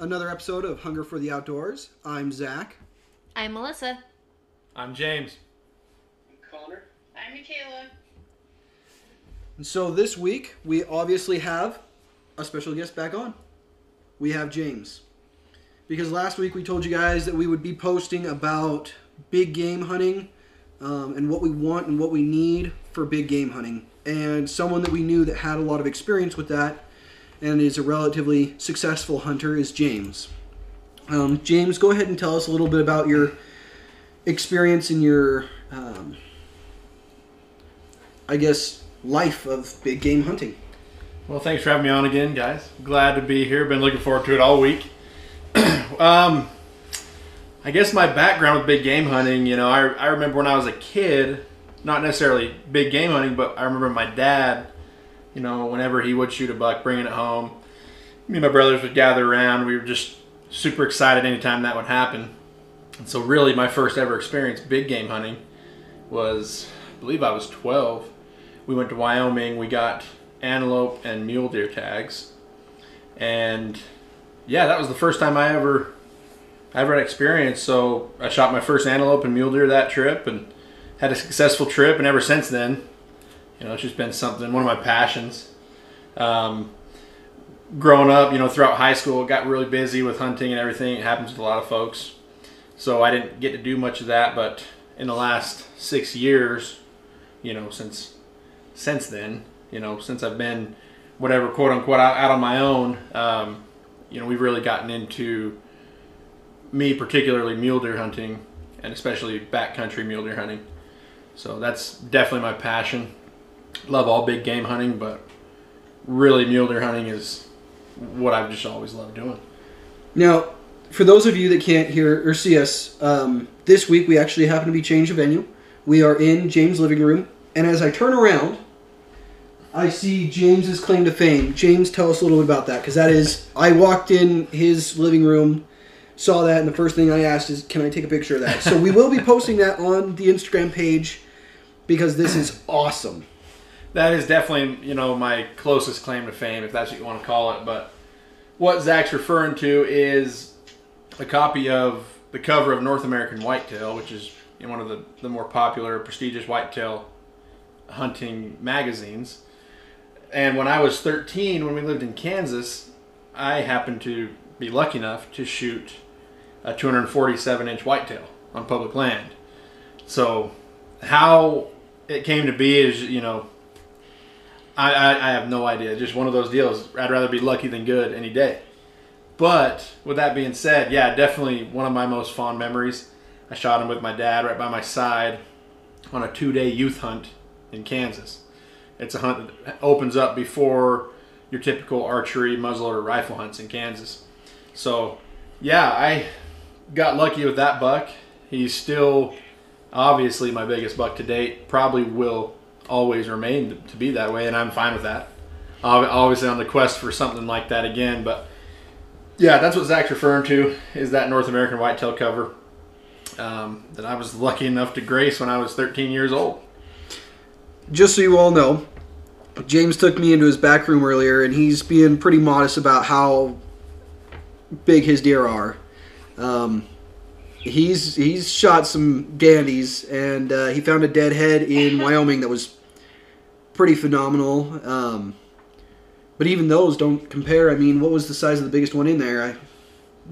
another another episode of Hunger for the Outdoors. I'm Zach. I'm Melissa. I'm James. I'm Connor. I'm Michaela. And so this week we obviously have a special guest back on. We have James. Because last week we told you guys that we would be posting about big game hunting um, and what we want and what we need for big game hunting. And someone that we knew that had a lot of experience with that and is a relatively successful hunter is James. Um, James, go ahead and tell us a little bit about your experience in your, um, I guess, life of big game hunting. Well, thanks for having me on again, guys. Glad to be here. Been looking forward to it all week. um, I guess my background with big game hunting, you know, I, I remember when I was a kid, not necessarily big game hunting, but I remember my dad, you know, whenever he would shoot a buck, bringing it home, me and my brothers would gather around. We were just super excited anytime that would happen. And so, really, my first ever experience big game hunting was, I believe I was 12. We went to Wyoming. We got antelope and mule deer tags, and yeah, that was the first time I ever, I ever had experience. So I shot my first antelope and mule deer that trip, and had a successful trip. And ever since then, you know, it's just been something, one of my passions. Um, growing up, you know, throughout high school, got really busy with hunting and everything. It happens with a lot of folks. So I didn't get to do much of that, but in the last six years, you know, since since then, you know, since I've been whatever quote unquote out, out on my own, um, you know, we've really gotten into me particularly mule deer hunting and especially backcountry mule deer hunting. So that's definitely my passion. Love all big game hunting, but really mule deer hunting is what I've just always loved doing. Now, for those of you that can't hear or see us, um, this week we actually happen to be changed venue. We are in James' living room, and as I turn around, I see James's claim to fame. James, tell us a little bit about that, because that is, I walked in his living room, saw that, and the first thing I asked is, "Can I take a picture of that?" So we will be posting that on the Instagram page, because this is awesome. That is definitely, you know, my closest claim to fame, if that's what you want to call it. But what Zach's referring to is a copy of the cover of North American Whitetail, which is one of the, the more popular, prestigious whitetail hunting magazines. And when I was 13, when we lived in Kansas, I happened to be lucky enough to shoot a 247 inch whitetail on public land. So, how it came to be is, you know, I, I, I have no idea. Just one of those deals. I'd rather be lucky than good any day. But with that being said, yeah, definitely one of my most fond memories. I shot him with my dad right by my side on a two day youth hunt in Kansas. It's a hunt that opens up before your typical archery muzzleloader rifle hunts in Kansas. So, yeah, I got lucky with that buck. He's still obviously my biggest buck to date. Probably will always remain to be that way, and I'm fine with that. Obviously, on the quest for something like that again, but yeah, that's what Zach's referring to is that North American whitetail cover um, that I was lucky enough to grace when I was 13 years old. just so you all know, James took me into his back room earlier, and he's being pretty modest about how big his deer are. Um, he's he's shot some dandies, and uh, he found a dead head in Wyoming that was pretty phenomenal. Um, but even those don't compare. I mean, what was the size of the biggest one in there? I,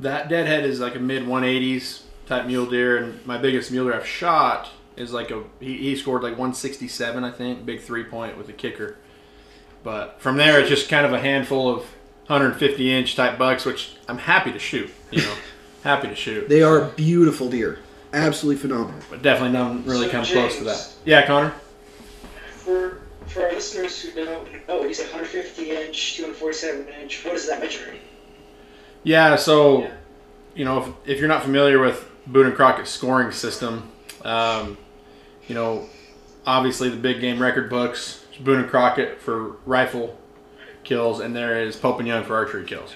That deadhead is like a mid 180s type mule deer, and my biggest mule deer I've shot is like a he, he scored like 167, I think, big three point with a kicker. But from there, it's just kind of a handful of 150 inch type bucks, which I'm happy to shoot. You know, happy to shoot. they are beautiful deer, absolutely phenomenal. but definitely none really So, come close to that. Yeah, Connor. For for our listeners who don't know, you say 150 inch, 247 inch. What is that measuring? Yeah, so you know, if, if you're not familiar with Boone and Crockett's scoring system, um, you know, obviously the big game record books, Boone and Crockett for rifle kills, and there is Pope and Young for archery kills.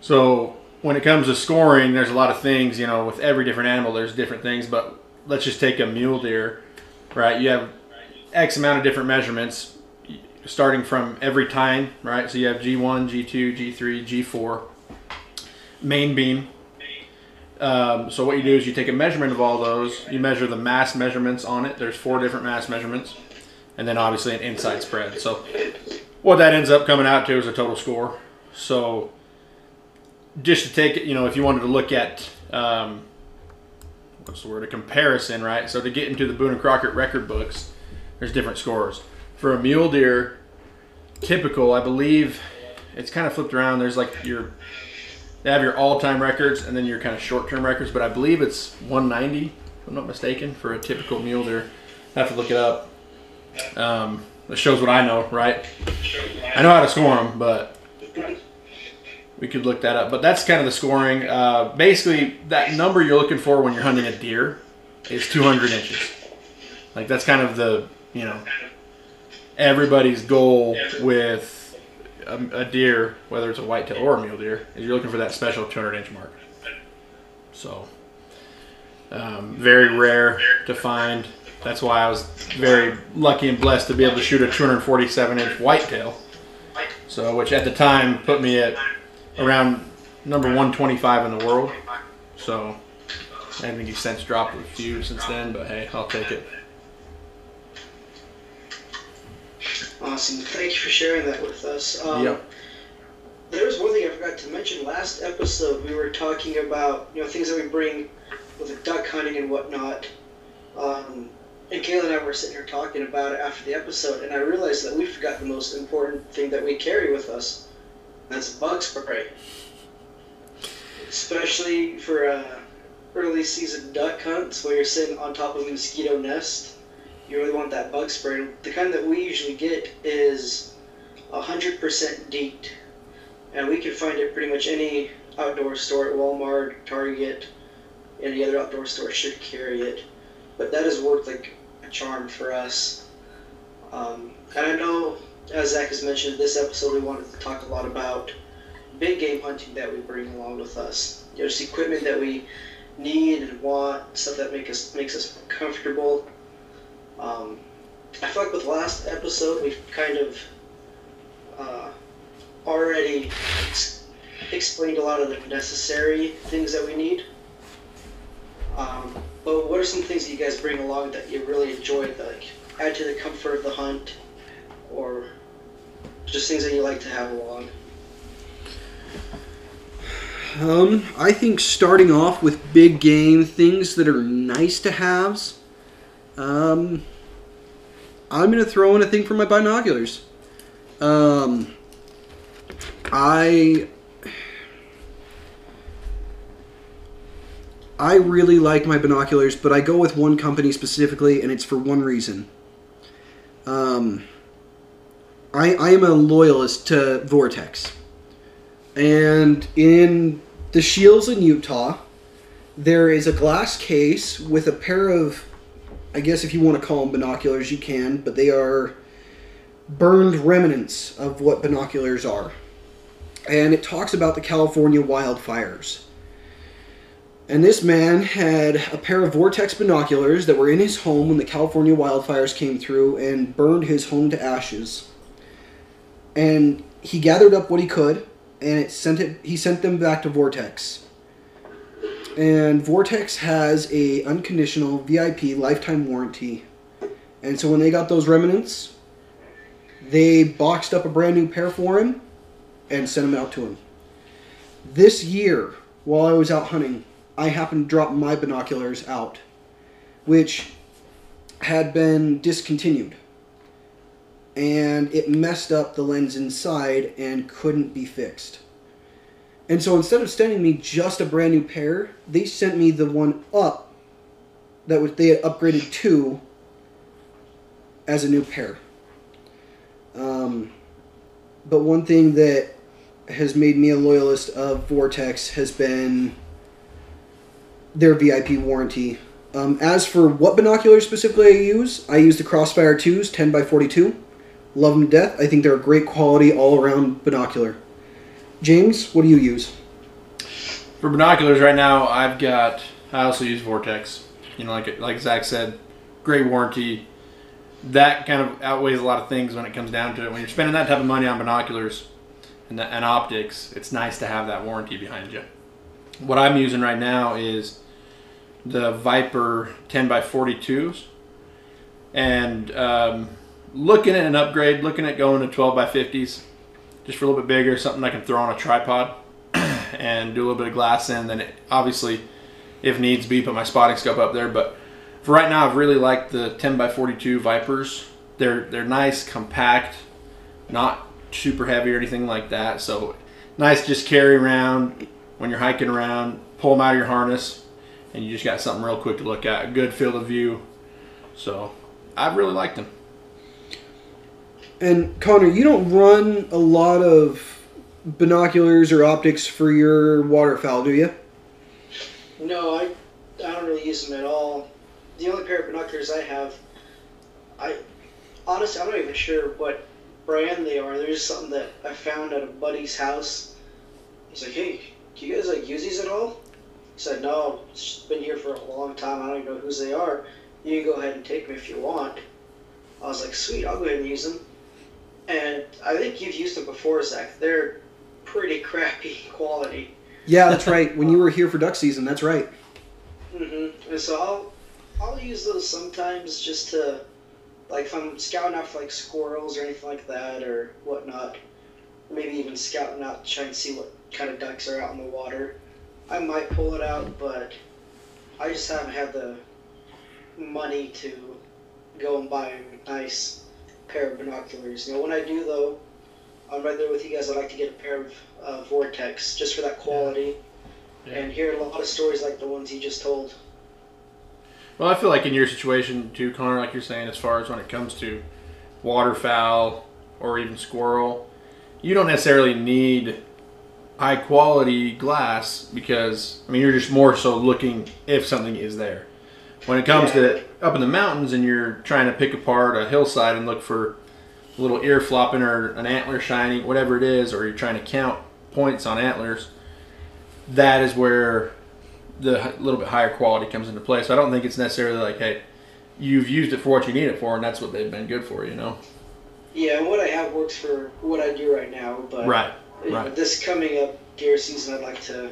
So when it comes to scoring, there's a lot of things, you know, with every different animal, there's different things, but let's just take a mule deer, right? You have X amount of different measurements starting from every time, right? So you have G1, G2, G3, G4, main beam. Um, so what you do is you take a measurement of all those, you measure the mass measurements on it. There's four different mass measurements, and then obviously an inside spread. So what that ends up coming out to is a total score. So just to take it, you know, if you wanted to look at um, what's the word, a comparison, right? So to get into the Boone and Crockett record books, there's different scores. For a mule deer, typical, I believe it's kind of flipped around. There's like your they have your all-time records and then your kind of short-term records, but I believe it's 190, if I'm not mistaken, for a typical mule deer. I have to look it up. Um, shows what I know, right? I know how to score them, but we could look that up. But that's kind of the scoring. Uh, basically, that number you're looking for when you're hunting a deer is 200 inches. Like that's kind of the you know everybody's goal with a, a deer, whether it's a whitetail or a mule deer, is you're looking for that special 200 inch mark. So um, very rare to find. That's why I was very lucky and blessed to be able to shoot a 247 inch whitetail. So, which at the time put me at around number 125 in the world. So, I think he's since dropped a few since then, but hey, I'll take it. Awesome. Thank you for sharing that with us. Um, Yep. There was one thing I forgot to mention. Last episode, we were talking about you know things that we bring with the duck hunting and whatnot. Um, and Kayla and I were sitting here talking about it after the episode, and I realized that we forgot the most important thing that we carry with us. That's bug spray. Especially for uh, early season duck hunts where you're sitting on top of a mosquito nest. You really want that bug spray. The kind that we usually get is 100% DEET. And we can find it pretty much any outdoor store at Walmart, Target, any other outdoor store should carry it. But that has worked like a charm for us. Um, and I know, as Zach has mentioned, this episode we wanted to talk a lot about big game hunting that we bring along with us. Just equipment that we need and want, stuff that make us makes us comfortable. Um, I feel like with last episode we've kind of uh, already ex- explained a lot of the necessary things that we need. Um, but what are some things that you guys bring along that you really enjoy, that like add to the comfort of the hunt, or just things that you like to have along? Um, I think starting off with big game things that are nice to haves. Um, I'm gonna throw in a thing for my binoculars. Um, I I really like my binoculars, but I go with one company specifically, and it's for one reason. Um, I I am a loyalist to Vortex. And in the Shields in Utah, there is a glass case with a pair of, I guess if you want to call them binoculars, you can, but they are burned remnants of what binoculars are. And it talks about the California wildfires. And this man had a pair of Vortex binoculars that were in his home when the California wildfires came through and burned his home to ashes. And he gathered up what he could and it sent it he sent them back to Vortex. And Vortex has a unconditional VIP lifetime warranty. And so when they got those remnants, they boxed up a brand new pair for him and sent them out to him. This year, while I was out hunting, I happened to drop my binoculars out, which had been discontinued and it messed up the lens inside and couldn't be fixed. And so instead of sending me just a brand new pair, they sent me the one up that was they had upgraded to as a new pair. Um, but one thing that has made me a loyalist of Vortex has been their VIP warranty. Um, as for what binoculars specifically I use, I use the Crossfire 2s 10 by 42 Love them to death. I think they're a great quality all around binocular. James, what do you use? For binoculars right now, I've got. I also use Vortex. You know, like like Zach said, great warranty. That kind of outweighs a lot of things when it comes down to it. When you're spending that type of money on binoculars and, and optics, it's nice to have that warranty behind you. What I'm using right now is the Viper 10 by 42s, and um, looking at an upgrade, looking at going to 12 by 50s, just for a little bit bigger, something I can throw on a tripod and do a little bit of glass in. Then, it, obviously, if needs be, put my spotting scope up there. But for right now, I've really liked the 10 by 42 Vipers. They're they're nice, compact, not super heavy or anything like that. So nice, just carry around when you're hiking around. Pull them out of your harness, and you just got something real quick to look at. A good field of view. So I've really liked them. And Connor, you don't run a lot of binoculars or optics for your waterfowl, do you? No, I, I don't really use them at all. The only pair of binoculars I have, I honestly I'm not even sure what brand they are. They're just something that I found at a buddy's house. He's like, "Hey, do you guys like use these at all?" He said, "No, it's been here for a long time. I don't even know whose they are. You can go ahead and take them if you want." I was like, "Sweet, I'll go ahead and use them." And I think you've used them before, Zach. They're pretty crappy quality. Yeah, that's right. When you were here for duck season, that's right. hmm And so I'll I'll use those sometimes just to like if I'm scouting out for like squirrels or anything like that or whatnot. Maybe even scouting out trying to try and see what kind of ducks are out in the water. I might pull it out, but I just haven't had the money to go and buy a nice pair of binoculars. You know, when I do though, I'm right there with you guys. I like to get a pair of uh, Vortex just for that quality, Yeah. and hear a lot of stories like the ones you just told. Well, I feel like in your situation too, Connor, like you're saying, as far as when it comes to waterfowl or even squirrel, you don't necessarily need high quality glass because I mean you're just more so looking if something is there. When it comes to up in the mountains and you're trying to pick apart a hillside and look for a little ear flopping or an antler shining, whatever it is, or you're trying to count points on antlers, that is where the little bit higher quality comes into play. So I don't think it's necessarily like, hey, you've used it for what you need it for, and that's what they've been good for, you know? Yeah, and what I have works for what I do right now. But Right. you know, right. this coming up deer season, I'd like to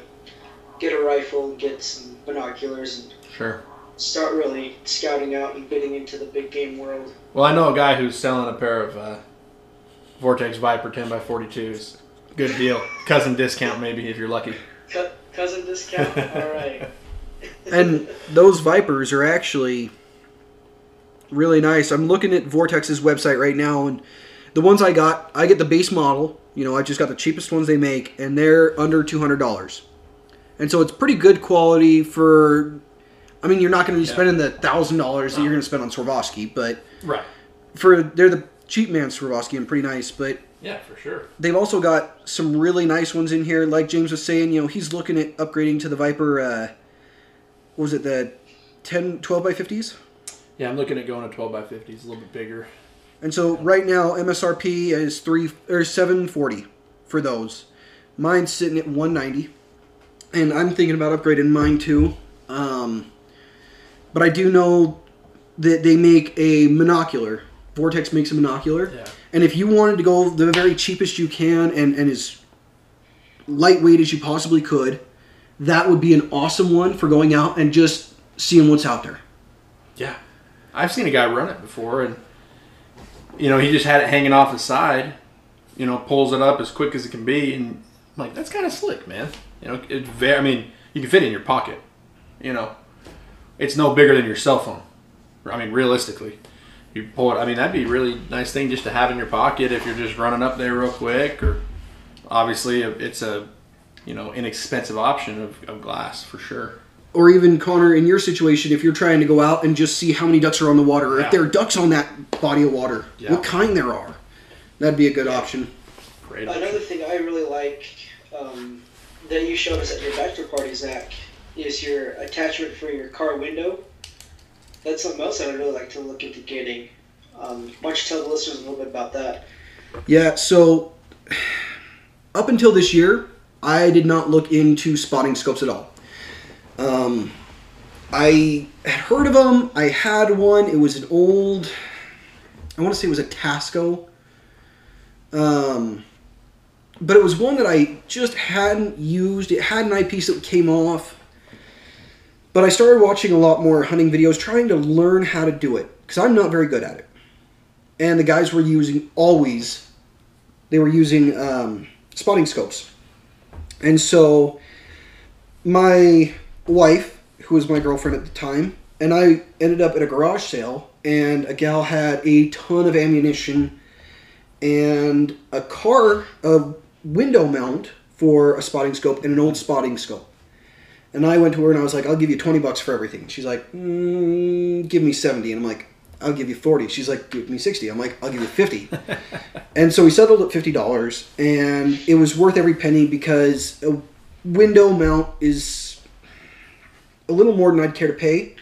get a rifle, get some binoculars, and Sure. Start really scouting out and getting into the big game world. Well, I know a guy who's selling a pair of uh, Vortex Viper 10 by 42s. Good deal. Cousin discount, maybe, if you're lucky. Cu- cousin discount. All right. And those Vipers are actually really nice. I'm looking at Vortex's website right now, and the ones I got, I get the base model. You know, I just got the cheapest ones they make, and they're under two hundred dollars. And so it's pretty good quality for. I mean, you're not going to be Yeah. spending the thousand dollars that you're going to spend on Swarovski, but Right. for they're the cheap man Swarovski and pretty nice. But Yeah, for sure. they've also got some really nice ones in here. Like James was saying, you know, he's looking at upgrading to the Viper. Uh, what was it the 10, 12 by 50s? Yeah, I'm looking at going to 12 by 50s, a little bit bigger. And so right now MSRP is three or seven forty for those. Mine's sitting at one ninety, and I'm thinking about upgrading mine too. Um, but I do know that they make a monocular. Vortex makes a monocular, Yeah. and if you wanted to go the very cheapest you can and and as lightweight as you possibly could, that would be an awesome one for going out and just seeing what's out there. Yeah. I've seen a guy run it before, and, you know, he just had it hanging off his side, you know, pulls it up as quick as it can be, and I'm like, that's kind of slick, man. You know, it very, I mean, you can fit it in your pocket, you know. It's no bigger than your cell phone. I mean, realistically. You pull it, I mean, that'd be a really nice thing just to have in your pocket if you're just running up there real quick, or obviously it's a, you know, inexpensive option of, of glass for sure. or even Connor, in your situation, if you're trying to go out and just see how many ducks are on the water, or Yeah. if there are ducks on that body of water, Yeah. what kind there are, that'd be a good option. Great Another option. thing I really like um, that you showed us at your bachelor party, Zach, is your attachment for your car window. That's something else I'd really like to look into getting. Um, why don't you tell the listeners a little bit about that? Yeah, so up until this year, I did not look into spotting scopes at all. Um, I had heard of them. I had one. It was an old, I want to say it was a Tasco. Um, but it was one that I just hadn't used. It had an eyepiece that came off. But I started watching a lot more hunting videos, trying to learn how to do it because I'm not very good at it. And the guys were using always, they were using um, spotting scopes. And so my wife, who was my girlfriend at the time, and I ended up at a garage sale, and a gal had a ton of ammunition and a car, a window mount for a spotting scope and an old spotting scope. And I went to her and I was like, I'll give you 20 bucks for everything. She's like, mm, give me 70. And I'm like, I'll give you 40. She's like, give me 60. I'm like, I'll give you 50. and so we settled at $50 and it was worth every penny because a window mount is a little more than I'd care to pay,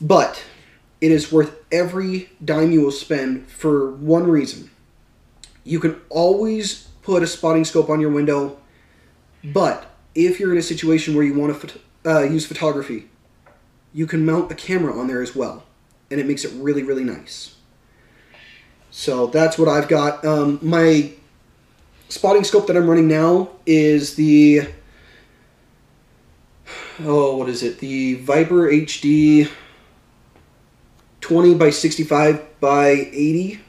but it is worth every dime you will spend for one reason. You can always put a spotting scope on your window, but if you're in a situation where you want to uh, use photography, you can mount a camera on there as well, and it makes it really, really nice. So that's what I've got. Um, my spotting scope that I'm running now is the oh, what is it? The Viper HD 20 by 65 by 80.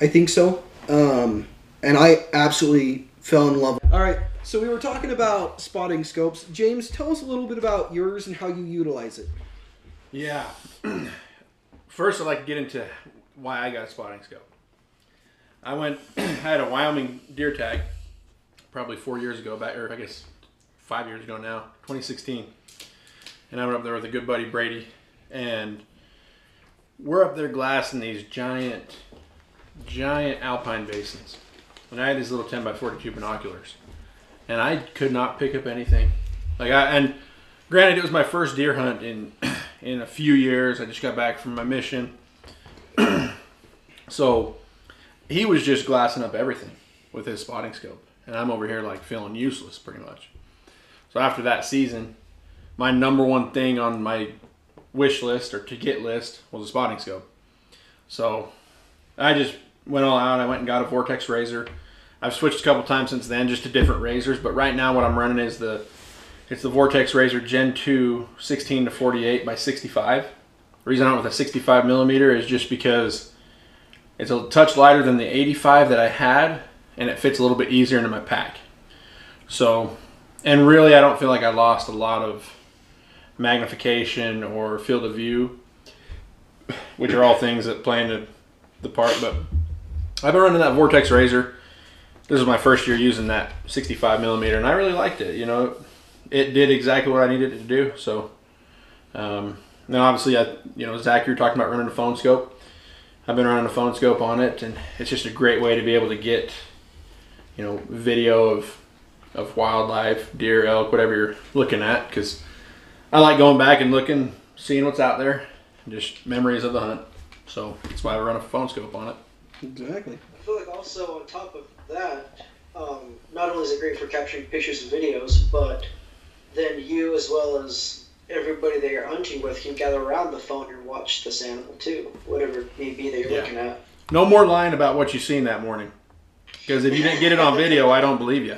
I think so. Um, and I absolutely fell in love. All right, so we were talking about spotting scopes. James, tell us a little bit about yours and how you utilize it. Yeah. First, I'd like to get into why I got a spotting scope. I went, I had a Wyoming deer tag probably four years ago, back, or I guess five years ago now, 2016. And I went up there with a good buddy, Brady, and we're up there glassing these giant, giant alpine basins. And I had these little 10 by 42 binoculars. And I could not pick up anything. Like I, and granted, it was my first deer hunt in in a few years. I just got back from my mission, so he was just glassing up everything with his spotting scope, and I'm over here like feeling useless pretty much. So after that season, my number one thing on my wish list or to get list was a spotting scope. So I just went all out. I went and got a Vortex razor. I've switched a couple times since then, just to different razors. But right now, what I'm running is the it's the Vortex Razor Gen 2 16 to 48 by 65. The reason I went with a 65 millimeter is just because it's a touch lighter than the 85 that I had, and it fits a little bit easier into my pack. So, and really, I don't feel like I lost a lot of magnification or field of view, which are all things that play into the part. But I've been running that Vortex Razor. This was my first year using that 65 millimeter, and I really liked it. You know, it did exactly what I needed it to do. So, um, now obviously, I, you know, Zach, you're talking about running a phone scope. I've been running a phone scope on it, and it's just a great way to be able to get, you know, video of of wildlife, deer, elk, whatever you're looking at, because I like going back and looking, seeing what's out there, just memories of the hunt. So that's why I run a phone scope on it. Exactly. I feel like also on top of that, um, not only is it great for capturing pictures and videos, but then you as well as everybody that you're hunting with can gather around the phone and watch this animal too, whatever it may be that you're Yeah. looking at. No more lying about what you've seen that morning, because if you didn't get it on video, I don't believe you.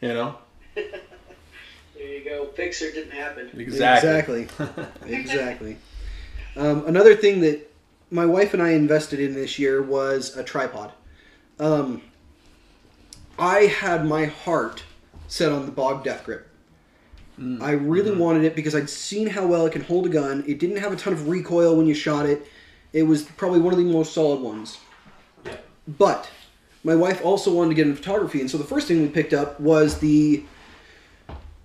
You know There you go. Pixar didn't happen. Exactly. exactly. Um, another thing that my wife and I invested in this year was a tripod. Um, I had my heart set on the Bog Death Grip. Mm. I really mm-hmm. wanted it because I'd seen how well it can hold a gun. It didn't have a ton of recoil when you shot it. It was probably one of the most solid ones. But my wife also wanted to get into photography, and so the first thing we picked up was the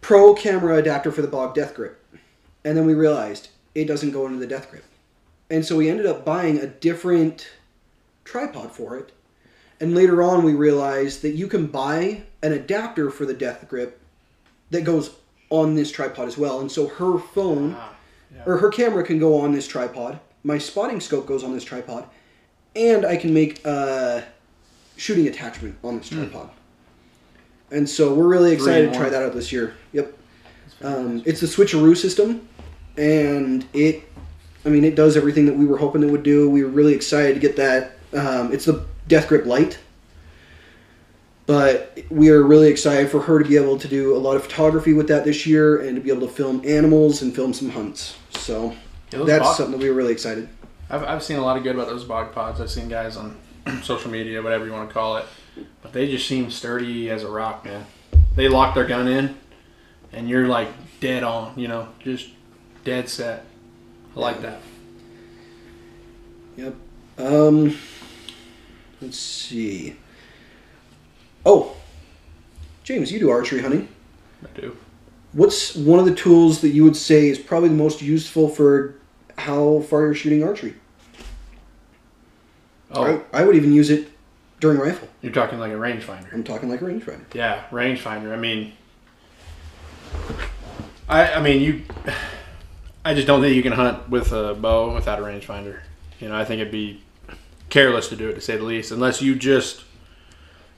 Pro camera adapter for the Bog Death Grip. And then we realized it doesn't go into the Death Grip. And so we ended up buying a different tripod for it. And later on, we realized that you can buy an adapter for the Death Grip that goes on this tripod as well. And so her phone Ah, yeah. or her camera can go on this tripod. My spotting scope goes on this tripod, and I can make a shooting attachment on this tripod. and so we're really excited to try that out this year. Yep. Um, it's the switcheroo system, and it, I mean, it does everything that we were hoping it would do. We were really excited to get that. Um, it's the Death Grip Light, but we are really excited for her to be able to do a lot of photography with that this year, and to be able to film animals and film some hunts. So Yeah, that's bog- something that we were really excited. I've, I've seen a lot of good about those bog pods. I've seen guys on social media, whatever you want to call it, but they just seem sturdy as a rock, man. They lock their gun in, and you're like dead on, you know, just dead set. I like that. Yep. Um, let's see. Oh, James, you do archery hunting. I do. What's one of the tools that you would say is probably the most useful for how far you're shooting archery? Oh, I, I would even use it during rifle. you're talking like a rangefinder. I'm talking like a rangefinder. Yeah, rangefinder. I mean, I I mean you. I just don't think you can hunt with a bow without a rangefinder. You know, I think it'd be careless to do it to say the least, unless you just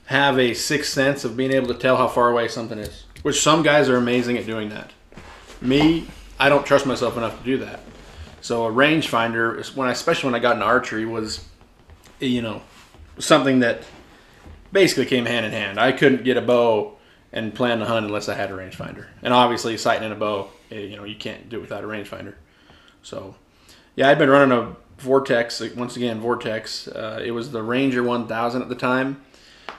have a sixth sense of being able to tell how far away something is. Which some guys are amazing at doing that. Me, I don't trust myself enough to do that. So a rangefinder, when I, especially when I got into archery, was, you know, something that basically came hand in hand. I couldn't get a bow and plan to hunt unless I had a rangefinder. And obviously, sighting in a bow, eh, you know, you can't do it without a rangefinder. So, yeah, I've been running a Vortex once again. Vortex. Uh, it was the Ranger 1000 at the time.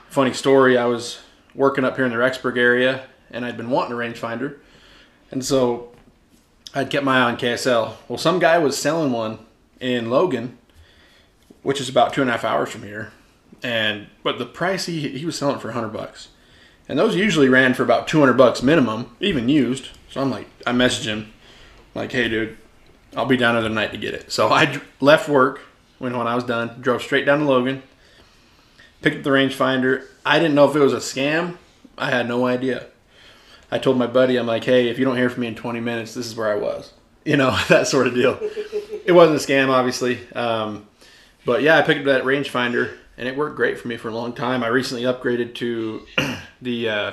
Funny story. I was working up here in the Rexburg area, and I'd been wanting a rangefinder, and so I'd kept my eye on KSL. Well, some guy was selling one in Logan, which is about two and a half hours from here and but the price he he was selling for 100 bucks and those usually ran for about 200 bucks minimum even used so i'm like i messaged him like hey dude i'll be down another night to get it. So i left work when when i was done drove straight down to logan picked up the rangefinder. I didn't know if it was a scam. I had no idea. I told my buddy i'm like hey if you don't hear from me in 20 minutes this is where i was. You know that sort of deal. It wasn't a scam obviously um, but yeah, I picked up that rangefinder and it worked great for me for a long time. I recently upgraded to the uh,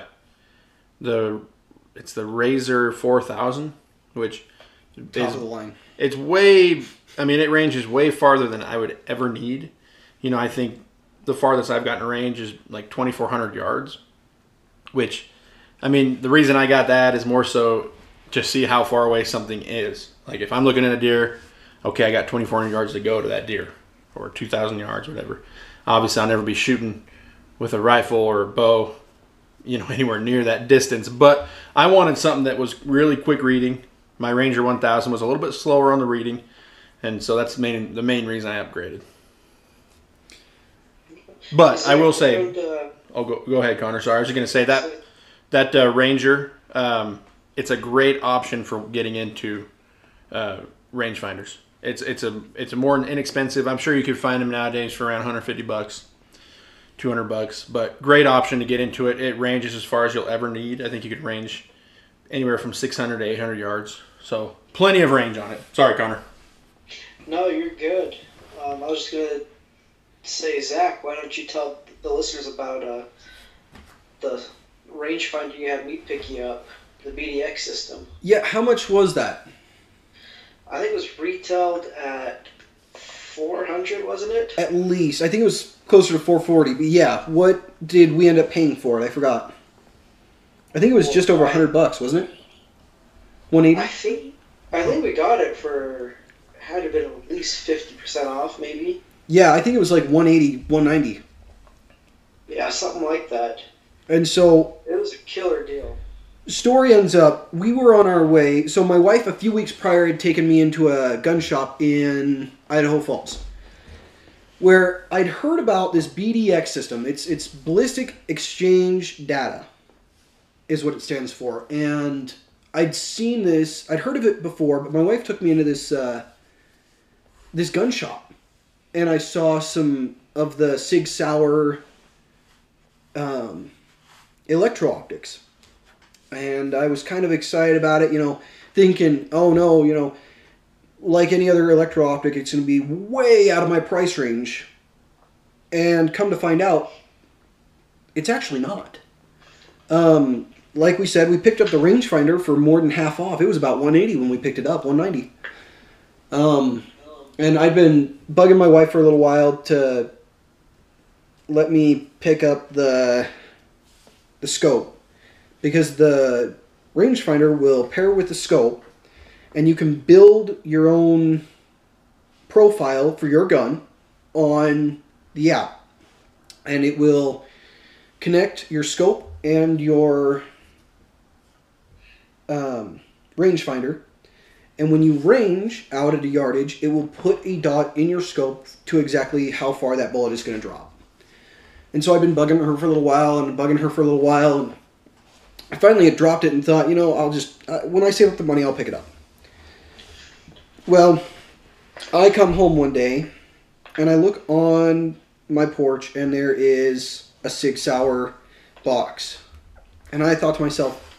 the it's the Razor 4000, which Top is of the line. It's way I mean it ranges way farther than I would ever need. You know, I think the farthest I've gotten range is like 2400 yards, which I mean, the reason I got that is more so just see how far away something is. Like if I'm looking at a deer, okay, I got 2400 yards to go to that deer or 2000 yards whatever. Obviously, I'll never be shooting with a rifle or a bow, you know, anywhere near that distance, but I wanted something that was really quick reading. My Ranger 1000 was a little bit slower on the reading, and so that's the main the main reason I upgraded. But I will say, oh, go, go ahead, Connor. Sorry, I was just going to say that that uh, Ranger, um, it's a great option for getting into uh, rangefinders. It's it's a it's a more inexpensive. I'm sure you could find them nowadays for around 150 bucks, 200 bucks. But great option to get into it. It ranges as far as you'll ever need. I think you could range anywhere from 600 to 800 yards. So plenty of range on it. Sorry, Connor. No, you're good. Um, I was just gonna say, Zach, why don't you tell the listeners about uh, the rangefinder you had me picking up, the BDX system. Yeah, how much was that? I think it was retailed at 400, wasn't it? At least. I think it was closer to 440. But yeah, what did we end up paying for it? I forgot. I think it was just over 100 bucks, wasn't it? 180? I think I think we got it for had to have been at least 50% off, maybe. Yeah, I think it was like 180, 190. Yeah, something like that. And so It was a killer deal. story ends up we were on our way so my wife a few weeks prior had taken me into a gun shop in idaho falls where i'd heard about this bdx system it's it's ballistic exchange data is what it stands for and i'd seen this i'd heard of it before but my wife took me into this uh, this gun shop and i saw some of the sig sauer um, electro optics and I was kind of excited about it, you know, thinking, oh no, you know, like any other electro optic, it's going to be way out of my price range. And come to find out, it's actually not. Um, like we said, we picked up the rangefinder for more than half off. It was about 180 when we picked it up, 190. Um, and I'd been bugging my wife for a little while to let me pick up the the scope because the rangefinder will pair with the scope and you can build your own profile for your gun on the app and it will connect your scope and your um, rangefinder. And when you range out at a yardage it will put a dot in your scope to exactly how far that bullet is going to drop. And so i've been bugging her for a little while and bugging her for a little while and i finally had dropped it and thought you know i'll just uh, when i save up the money i'll pick it up. Well i come home one day and i look on my porch and there is a Sig Sauer box. And I thought to myself,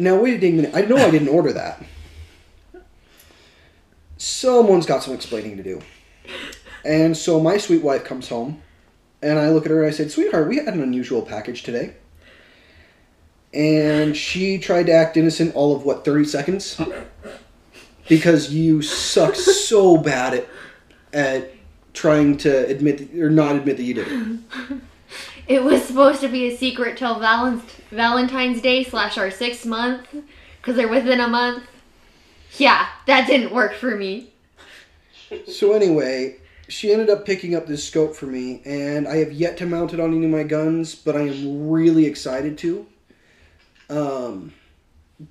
now wait a minute, I know I didn't order that. Someone's got some explaining to do. And so my sweet wife comes home and I look at her and I said, Sweetheart, we had an unusual package today. And she tried to act innocent all of what, 30 seconds? Because you suck so bad at at trying to admit or not admit that you did it. It was supposed to be a secret till Valent- Valentine's Day slash our sixth month, because they're within a month. Yeah, that didn't work for me. So anyway, she ended up picking up this scope for me, and I have yet to mount it on any of my guns, but I am really excited to. Um,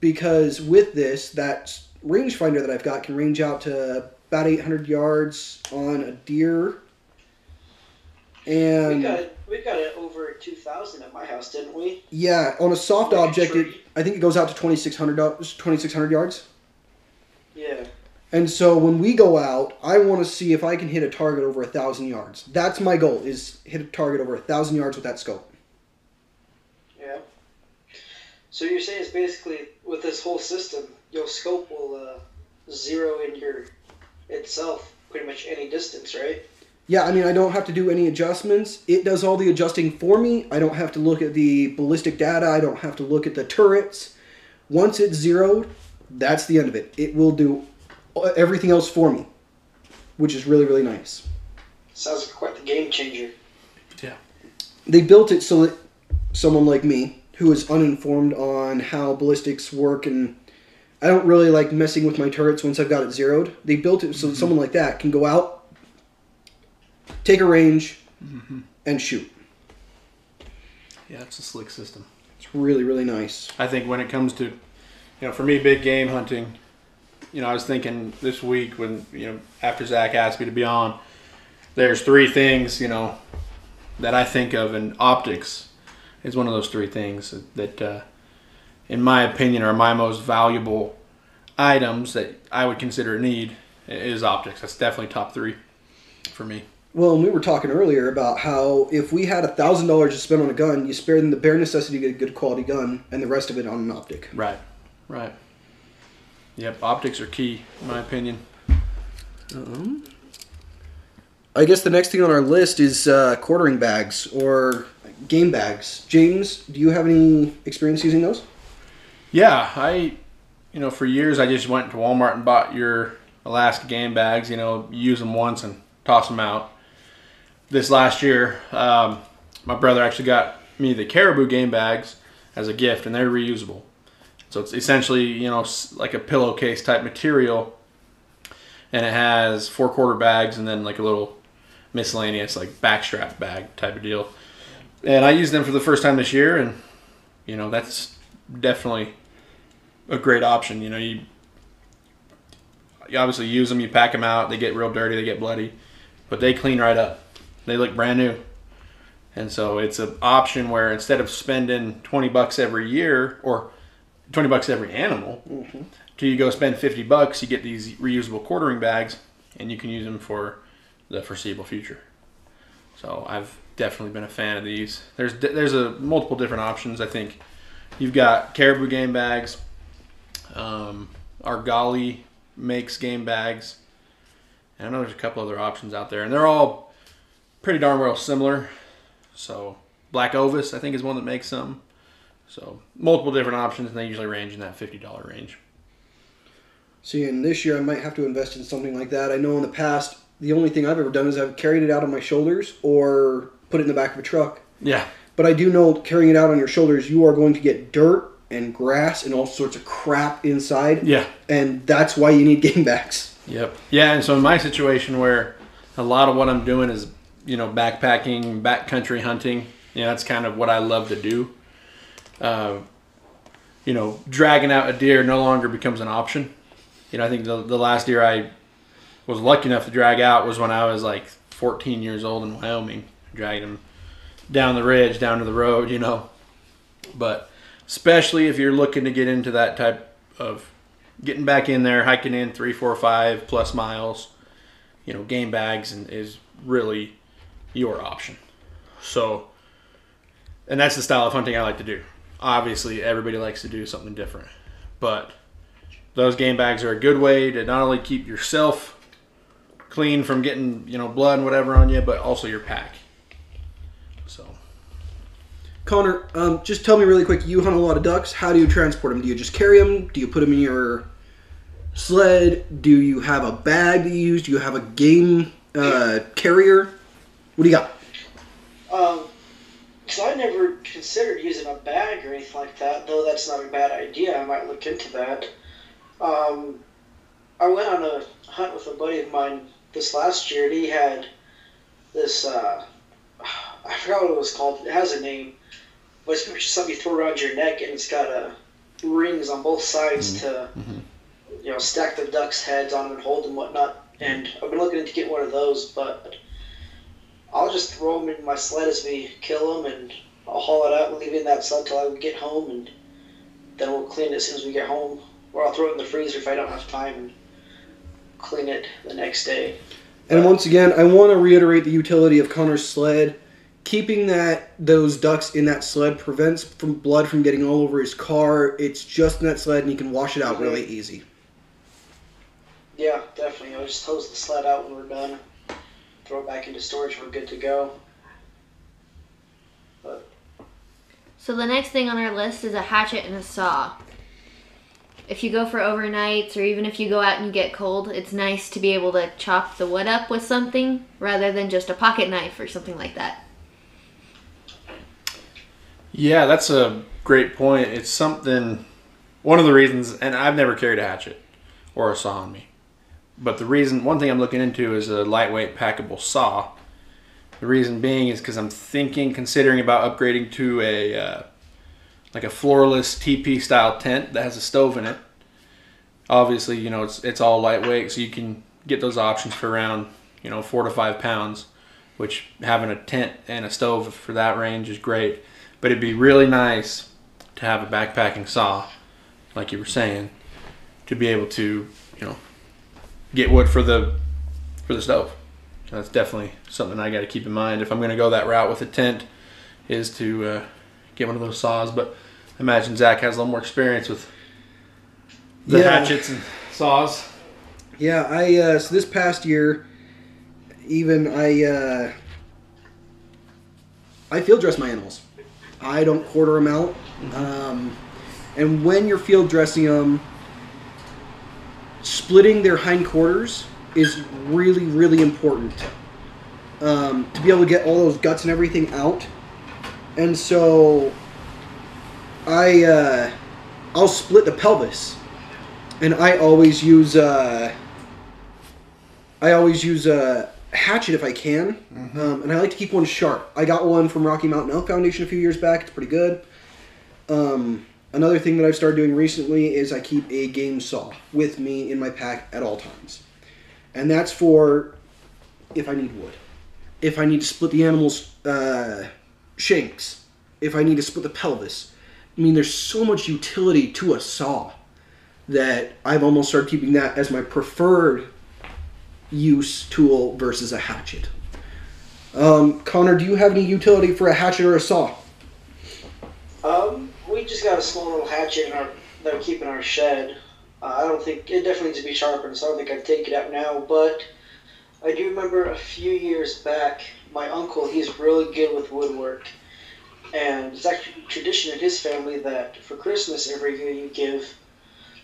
because with this, that rangefinder that I've got can range out to about 800 yards on a deer. We And got we got it over two thousand at my house, didn't we? yeah, on a soft Like a object, it. I think it goes out to 2,600 do- 2,600 yards. Yeah. And so when we go out, I want to see if I can hit a target over a thousand yards. That's my goal: is hit a target over a thousand yards with that scope. Yeah. So you're saying it's basically with this whole system, your scope will uh, zero in your itself pretty much any distance, right? Yeah, I mean, I don't have to do any adjustments. It does all the adjusting for me. I don't have to look at the ballistic data. I don't have to look at the turrets. Once it's zeroed, that's the end of it. It will do everything else for me, which is really, really nice. Sounds like quite the game changer. Yeah. They built it so that someone like me, who is uninformed on how ballistics work and I don't really like messing with my turrets once I've got it zeroed. They built it so that mm-hmm. someone like that can go out, take a range, and shoot. Yeah, it's a slick system. It's really, really nice. I think when it comes to, you know, for me, big game hunting, you know, I was thinking this week when, you know, after Zach asked me to be on, there's three things, you know, that I think of, and optics is one of those three things that, uh, in my opinion, are my most valuable items that I would consider a need is optics. That's definitely top three for me. Well, and we were talking earlier about how if we had a thousand dollars to spend on a gun, you spare them the bare necessity to get a good quality gun, and the rest of it on an optic. Right, right. Yep, optics are key, in my opinion. Um, I guess the next thing on our list is uh, quartering bags or game bags. James, do you have any experience using those? Yeah, I, you know, for years I just went to Walmart and bought your Alaska game bags. You know, use them once and toss them out. This last year, um, my brother actually got me the Caribou game bags as a gift, and they're reusable. So it's essentially, you know, like a pillowcase type material, and it has four quarter bags and then like a little miscellaneous like backstrap bag type of deal. And I used them for the first time this year, and you know that's definitely a great option. You know, you you obviously use them, you pack them out, they get real dirty, they get bloody, but they clean right up. They look brand new. And so it's an option where instead of spending 20 bucks every year or 20 bucks every animal, do you go spend 50 bucks, you get these reusable quartering bags and you can use them for the foreseeable future. So I've definitely been a fan of these. There's there's a multiple different options. I think you've got Caribou game bags, um, Argali makes game bags, and I know there's a couple other options out there, and they're all pretty darn well similar. So Black Ovis, I think, is one that makes some. So multiple different options, and they usually range in that fifty dollar range. See, and this year I might have to invest in something like that. I know in the past, the only thing I've ever done is I've carried it out on my shoulders or put it in the back of a truck. Yeah, But I do know carrying it out on your shoulders, you are going to get dirt and grass and all sorts of crap inside. yeah, And that's why you need game bags. Yep. Yeah, and so in my situation where a lot of what I'm doing is, you know, backpacking, backcountry hunting, you know, that's kind of what I love to do. Uh, you know, dragging out a deer no longer becomes an option. You know, I think the, the last deer I was lucky enough to drag out was when I was like 14 years old in Wyoming. Dragged him down the ridge, down to the road, you know. But especially if you're looking to get into that type of getting back in there, hiking in three, four, five plus miles, you know, game bags and is really your option. So, and that's the style of hunting I like to do. Obviously, everybody likes to do something different, but those game bags are a good way to not only keep yourself clean from getting you know blood and whatever on you, but also your pack. So. Connor, um, just tell me really quick. You hunt a lot of ducks. How do you transport them? Do you just carry them? Do you put them in your sled? Do you have a bag that you use? Do you have a game uh, carrier? What do you got? Um, because I never considered using a bag or anything like that, though that's not a bad idea. I might look into that. Um, I went on a hunt with a buddy of mine this last year, and he had this, uh, I forgot what it was called. It has a name, but it's just something you throw around your neck, and it's got uh, rings on both sides to, you know, stack the ducks' heads on and hold them and whatnot. And I've been looking to get one of those, but I'll just throw them in my sled as we kill them, and I'll haul it out and leave it in that sled till I get home, and then we'll clean it as soon as we get home. Or I'll throw it in the freezer if I don't have time and clean it the next day. And once again, I want to reiterate the utility of Connor's sled. Keeping that those ducks in that sled prevents from blood from getting all over his car. It's just in that sled, and you can wash it out really easy. Yeah, definitely. I'll just hose the sled out when we're done. Throw it back into storage. We're good to go. So the next thing on our list is a hatchet and a saw. If you go for overnights or even if you go out and you get cold, it's nice to be able to chop the wood up with something rather than just a pocket knife or something like that. Yeah, that's a great point. It's something, one of the reasons, and I've never carried a hatchet or a saw on me. But the reason, one thing I'm looking into is a lightweight packable saw. The reason being is because I'm thinking, considering about upgrading to a, uh, like a floorless TP style tent that has a stove in it. Obviously, you know, it's, it's all lightweight, so you can get those options for around, you know, four to five pounds, which having a tent and a stove for that range is great. But it'd be really nice to have a backpacking saw, like you were saying, to be able to, you know, get wood for the for the stove. So that's definitely something I got to keep in mind if I'm going to go that route with a tent, is to uh, get one of those saws. But I imagine Zach has a little more experience with the Yeah. hatchets and saws. Yeah, I uh, so this past year, even I uh, I field dress my animals. I don't quarter them out. Um, and when you're field dressing them, splitting their hindquarters is really really important um, to be able to get all those guts and everything out. And so I uh, I'll split the pelvis and I always use uh, I always use a hatchet if I can, um, and I like to keep one sharp. I got one from Rocky Mountain Elk Foundation a few years back. It's pretty good. Um, another thing that I've started doing recently is I keep a game saw with me in my pack at all times, and that's for if I need wood, if I need to split the animal's uh, shanks, if I need to split the pelvis. I mean, there's so much utility to a saw that I've almost started keeping that as my preferred use tool versus a hatchet. Um, Connor, do you have any utility for a hatchet or a saw? Um, we just got a small little hatchet in our that we keep in our shed. Uh, I don't think it definitely needs to be sharpened, so I don't think I'd take it out now. But I do remember a few years back, my uncle he's really good with woodwork, And it's actually tradition in his family that for Christmas every year you give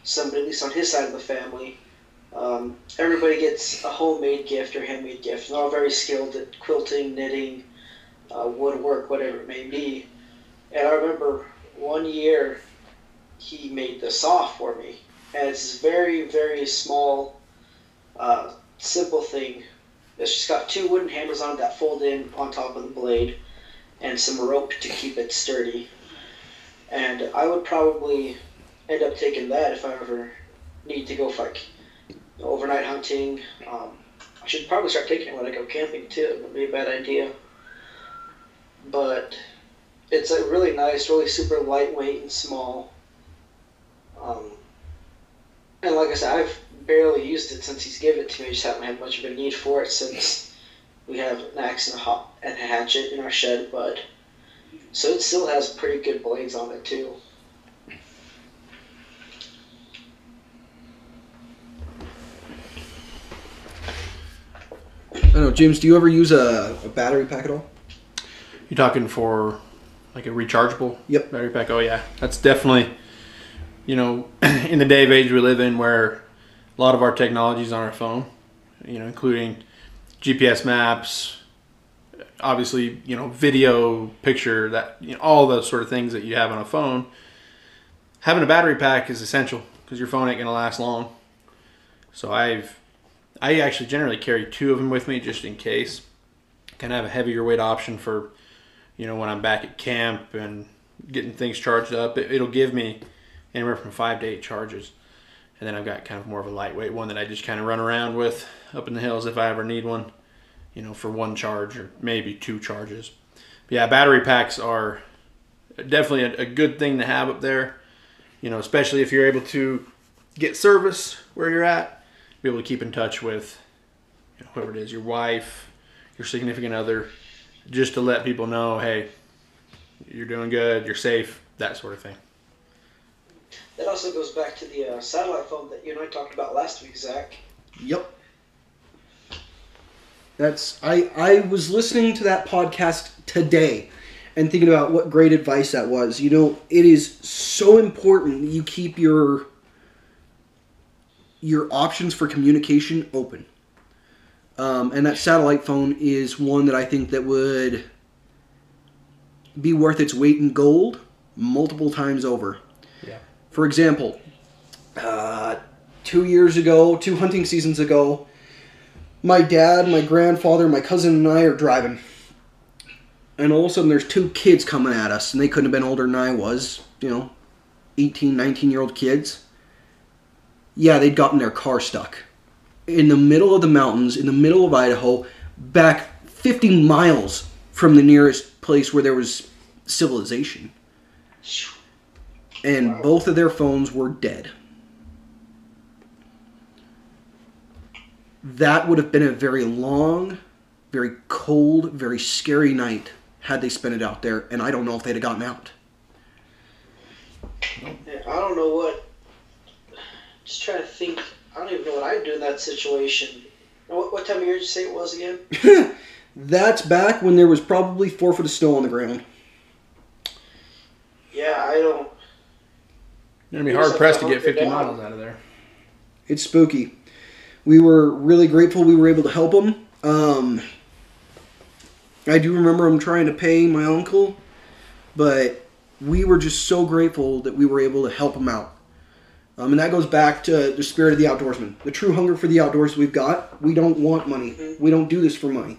somebody, at least on his side of the family, um, everybody gets a homemade gift or handmade gift. They're all very skilled at quilting, knitting, uh, woodwork, whatever it may be. And I remember one year he made the saw for me. And it's very, very small, uh, simple thing. It's just got two wooden hammers on it that fold in on top of the blade and some rope to keep it sturdy. And I would probably end up taking that if I ever need to go like overnight hunting. Um, I should probably start taking it when I go camping too. It would be a bad idea. But it's a really nice, really super lightweight and small. Um, and like I said, I've barely used it since he's given it to me. I just haven't had much of a need for it since we have an axe and a, hot, and a hatchet in our shed. But so it still has pretty good blades on it too. I don't know, James. Do you ever use a, a battery pack at all? You're talking for like a rechargeable Yep. battery pack? Oh yeah, that's definitely you know in the day of age we live in where a lot of our technology is on our phone. You know, including GPS maps, obviously you know video, picture, that you know all those sort of things that you have on a phone. Having a battery pack is essential because your phone ain't gonna last long. So I've I actually generally carry two of them with me just in case. I can have a heavier weight option for you know, when I'm back at camp and getting things charged up, it, it'll give me anywhere from five to eight charges. And then I've got kind of more of a lightweight one that I just kind of run around with up in the hills if I ever need one, you know, for one charge or maybe two charges. But yeah, battery packs are definitely a, a good thing to have up there, you know, especially if you're able to get service where you're at, be able to keep in touch with you know, whoever it is, your wife, your significant other, just to let people know, hey, you're doing good, you're safe, that sort of thing. That also goes back to the uh, satellite phone that you and I talked about last week, Zach. Yep. That's I I was listening to that podcast today and thinking about what great advice that was. You know, it is so important that you keep your your options for communication open. Um, and that satellite phone is one that I think that would be worth its weight in gold multiple times over. Yeah. For example, uh, two years ago, two hunting seasons ago, my dad, my grandfather, my cousin, and I are driving. And all of a sudden, there's two kids coming at us, and they couldn't have been older than I was, you know, 18, 19 year old kids. Yeah, they'd gotten their car stuck in the middle of the mountains, in the middle of Idaho, back 50 miles from the nearest place where there was civilization. And both of their phones were dead. That would have been a very long, very cold, very scary night had they spent it out there, and I don't know if they'd have gotten out. I don't know what. Just trying to think. I don't even know what I'd do in that situation. What, what time of year did you say it was again? That's back when there was probably four foot of snow on the ground. Yeah, I don't. You're gonna be hard pressed to get 50 down. miles out of there. It's spooky. We were really grateful we were able to help him. Um, I do remember him trying to pay my uncle, but we were just so grateful that we were able to help him out. Um, and that goes back to the spirit of the outdoorsman, the true hunger for the outdoors we've got. We don't want money. We don't do this for money.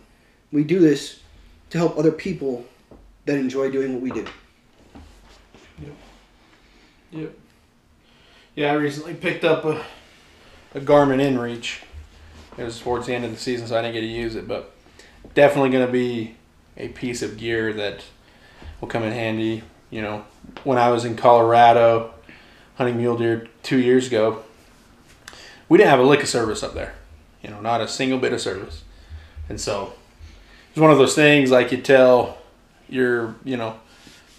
We do this to help other people that enjoy doing what we do. Yep. Yeah, I recently picked up a, a Garmin InReach. It was towards the end of the season, so I didn't get to use it, but definitely going to be a piece of gear that will come in handy. You know, when I was in Colorado hunting mule deer two years ago, we didn't have a lick of service up there. You know, not a single bit of service. And so it's one of those things like you tell your, you know,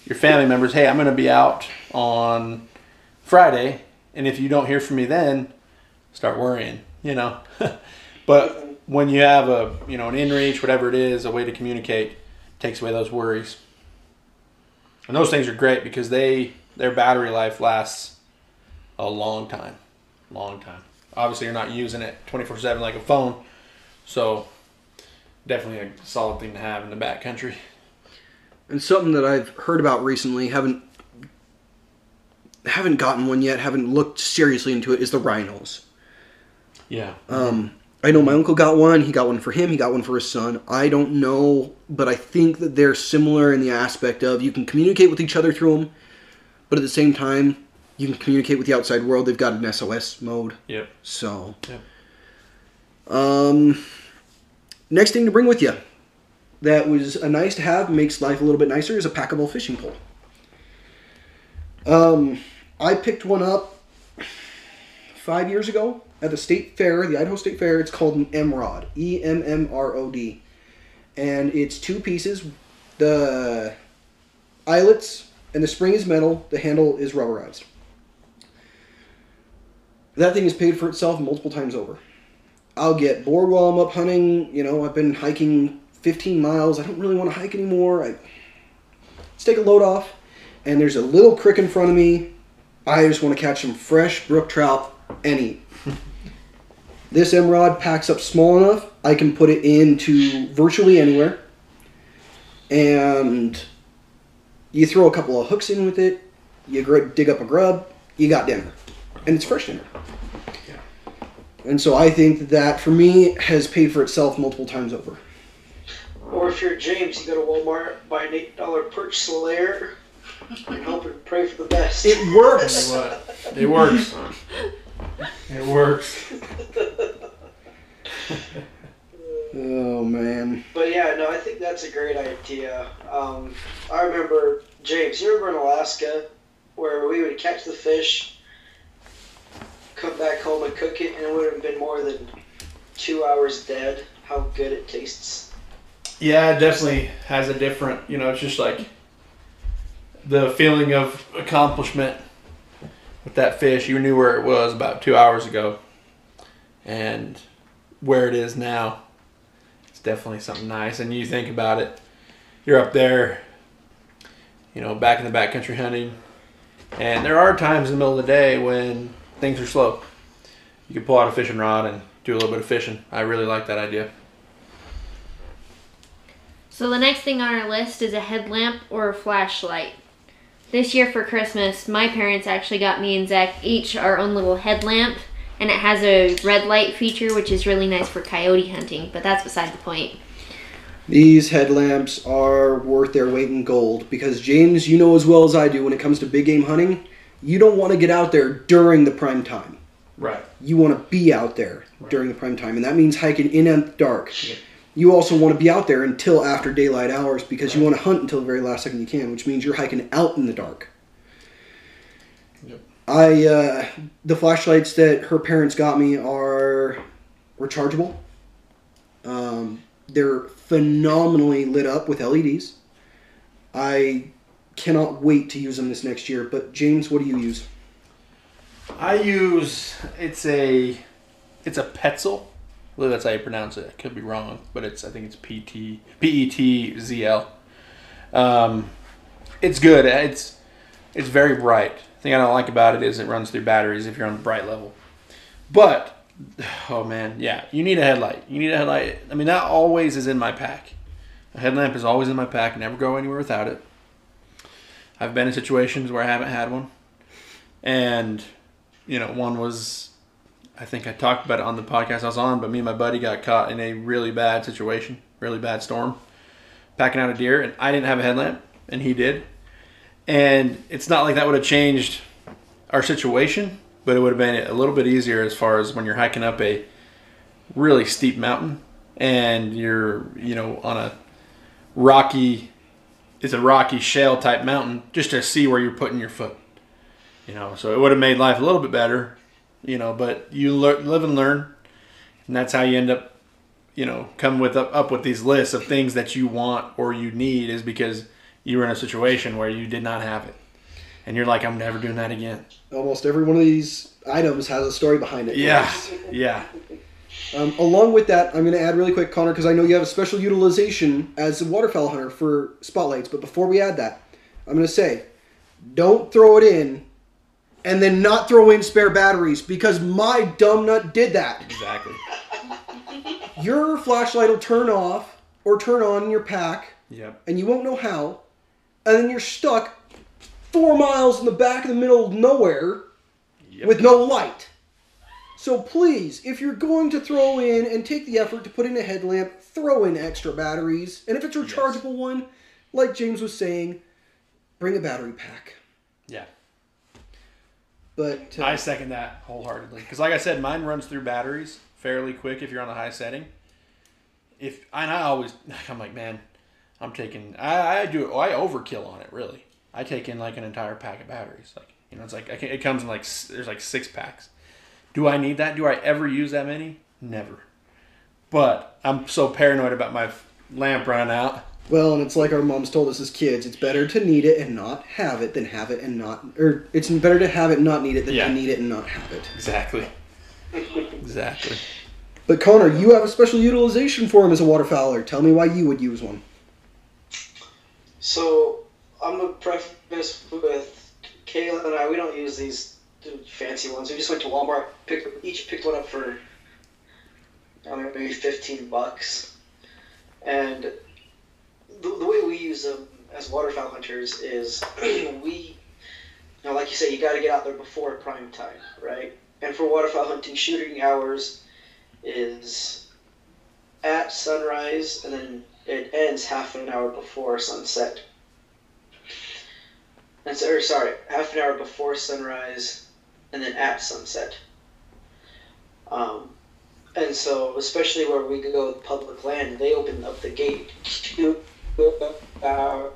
your family members, hey, I'm going to be out on Friday, and if you don't hear from me then, start worrying, you know. but when you have a, you know, an inReach, whatever it is, a way to communicate, takes away those worries. And those things are great because they their battery life lasts a long time, long time. Obviously, you're not using it 24 seven like a phone, so definitely a solid thing to have in the backcountry. And something that I've heard about recently, haven't haven't gotten one yet, haven't looked seriously into it, is the Rinos. Yeah. Um, I know my uncle got one. He got one for him. He got one for his son. I don't know, but I think that they're similar in the aspect of you can communicate with each other through them, but at the same time, you can communicate with the outside world. They've got an SOS mode. Yep. So, Yep. um, next thing to bring with you that was a nice to have, makes life a little bit nicer, is a packable fishing pole. Um, I picked one up five years ago at the state fair, the Idaho State Fair. It's called an Emmrod, E M M R O D, and it's two pieces. The eyelets and the spring is metal. The handle is rubberized. That thing has paid for itself multiple times over. I'll get bored while I'm up hunting. You know, I've been hiking 15 miles. I don't really want to hike anymore. I let's take a load off, and there's a little creek in front of me. I just want to catch some fresh brook trout and eat. this Emmrod packs up small enough. I can put it into virtually anywhere, and you throw a couple of hooks in with it. You dig up a grub. You got dinner, and it's fresh dinner. And so I think that, that for me has paid for itself multiple times over. Or if you're James, you go to Walmart, buy an eight dollar perch slayer, and hope and pray for the best. It works. It works. it works. Oh man. But yeah, no, I think that's a great idea. Um, I remember James. You remember in Alaska where we would catch the fish, come back home and cook it, and it would have been more than two hours dead. How good it tastes. Yeah, it definitely has a different, you know, it's just like the feeling of accomplishment with that fish. You knew where it was about two hours ago, and where it is now. It's definitely something nice. And you think about it, you're up there, you know, back in the backcountry hunting, and there are times in the middle of the day when things are slow. You can pull out a fishing rod and do a little bit of fishing. I really like that idea. So the next thing on our list is a headlamp or a flashlight. This year for Christmas, my parents actually got me and Zach each our own little headlamp, and it has a red light feature, which is really nice for coyote hunting. But that's beside the point. These headlamps are worth their weight in gold because James, you know as well as I do when it comes to big game hunting, you don't want to get out there during the prime time. Right. You want to be out there during the prime time, and that means hiking in the dark. You also want to be out there until after daylight hours because you want to hunt until the very last second you can, which means you're hiking out in the dark. Yep. I uh, the flashlights that her parents got me are rechargeable. Um, they're phenomenally lit up with LEDs. I cannot wait to use them this next year. But James, what do you use? I use it's a it's a Petzl. I believe that's how you pronounce it. I could be wrong, but it's I think it's P T P E T Z L. Um, it's good. It's it's very bright. The thing I don't like about it is it runs through batteries if you're on the bright level. But oh man, yeah, you need a headlight. You need a headlight. I mean, that always is in my pack. A headlamp is always in my pack. Never go anywhere without it. I've been in situations where I haven't had one, and you know, one was, I think I talked about it on the podcast I was on, but me and my buddy got caught in a really bad situation, really bad storm, packing out a deer, and I didn't have a headlamp, and he did. And it's not like that would have changed our situation, but it would have been a little bit easier as far as when you're hiking up a really steep mountain and you're, you know, on a rocky, it's a rocky shale type mountain, just to see where you're putting your foot you know? So it would have made life a little bit better you know but you lear- live and learn. And that's how you end up you know come with up, up with these lists of things that you want or you need is because you were in a situation where you did not have it. And you're like i'm never doing that again. Almost every one of these items has a story behind it. yeah. Yeah Um, along with that, I'm going to add really quick, Connor, because I know you have a special utilization as a waterfowl hunter for spotlights. But before we add that, I'm gonna say, don't throw it in, and then not throw in spare batteries because my dumb nut did that. Exactly. Your flashlight will turn off or turn on in your pack, Yep. and you won't know how, and then you're stuck four miles in the back of the middle of nowhere Yep. with no light. So please, if you're going to throw in and take the effort to put in a headlamp, throw in extra batteries. And if it's a rechargeable one, like James was saying, bring a battery pack. Yeah. But uh, I second that wholeheartedly. Because, like I said, mine runs through batteries fairly quick if you're on the high setting. If and I always, I'm like, man, I'm taking. I, I do. I overkill on it. Really, I take in like an entire pack of batteries. Like you know, it's like I can, it comes in like there's like six packs. Do I need that? Do I ever use that many? Never. But I'm so paranoid about my lamp running out. well, and it's like our moms told us as kids: it's better to need it and not have it than have it and not, or it's better to have it and not need it than Yeah. to need it and not have it. Exactly. Exactly. But Connor, you have a special utilization for him as a waterfowler. Tell me why you would use one. So I'm gonna preface with Kayla and I. We don't use these fancy ones. We just went to Walmart, picked each picked one up for I don't know, maybe fifteen bucks. And the, the way we use them as waterfowl hunters is we, you like you say, you got to get out there before prime time, right? And for waterfowl hunting, shooting hours is at sunrise, and then it ends half an hour before sunset. And so, or sorry, half an hour before sunrise, and then at sunset. Um, and so, especially where we go with public land, they open up the gate two hours.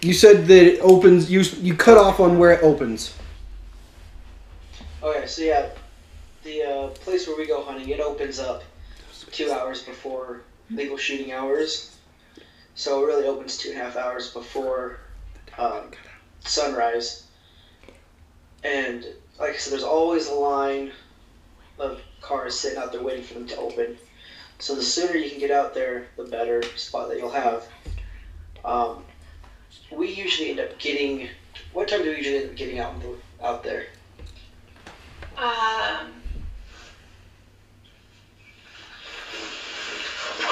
You said that it opens. You you cut off on where it opens. Okay, so yeah, the uh, place where we go hunting, it opens up two hours before legal shooting hours. So it really opens two and a half hours before um, sunrise. And like I said, there's always a line of cars sitting out there waiting for them to open. So the sooner you can get out there, the better spot that you'll have. Um, we usually end up getting. What time do we usually end up getting out out there? Um,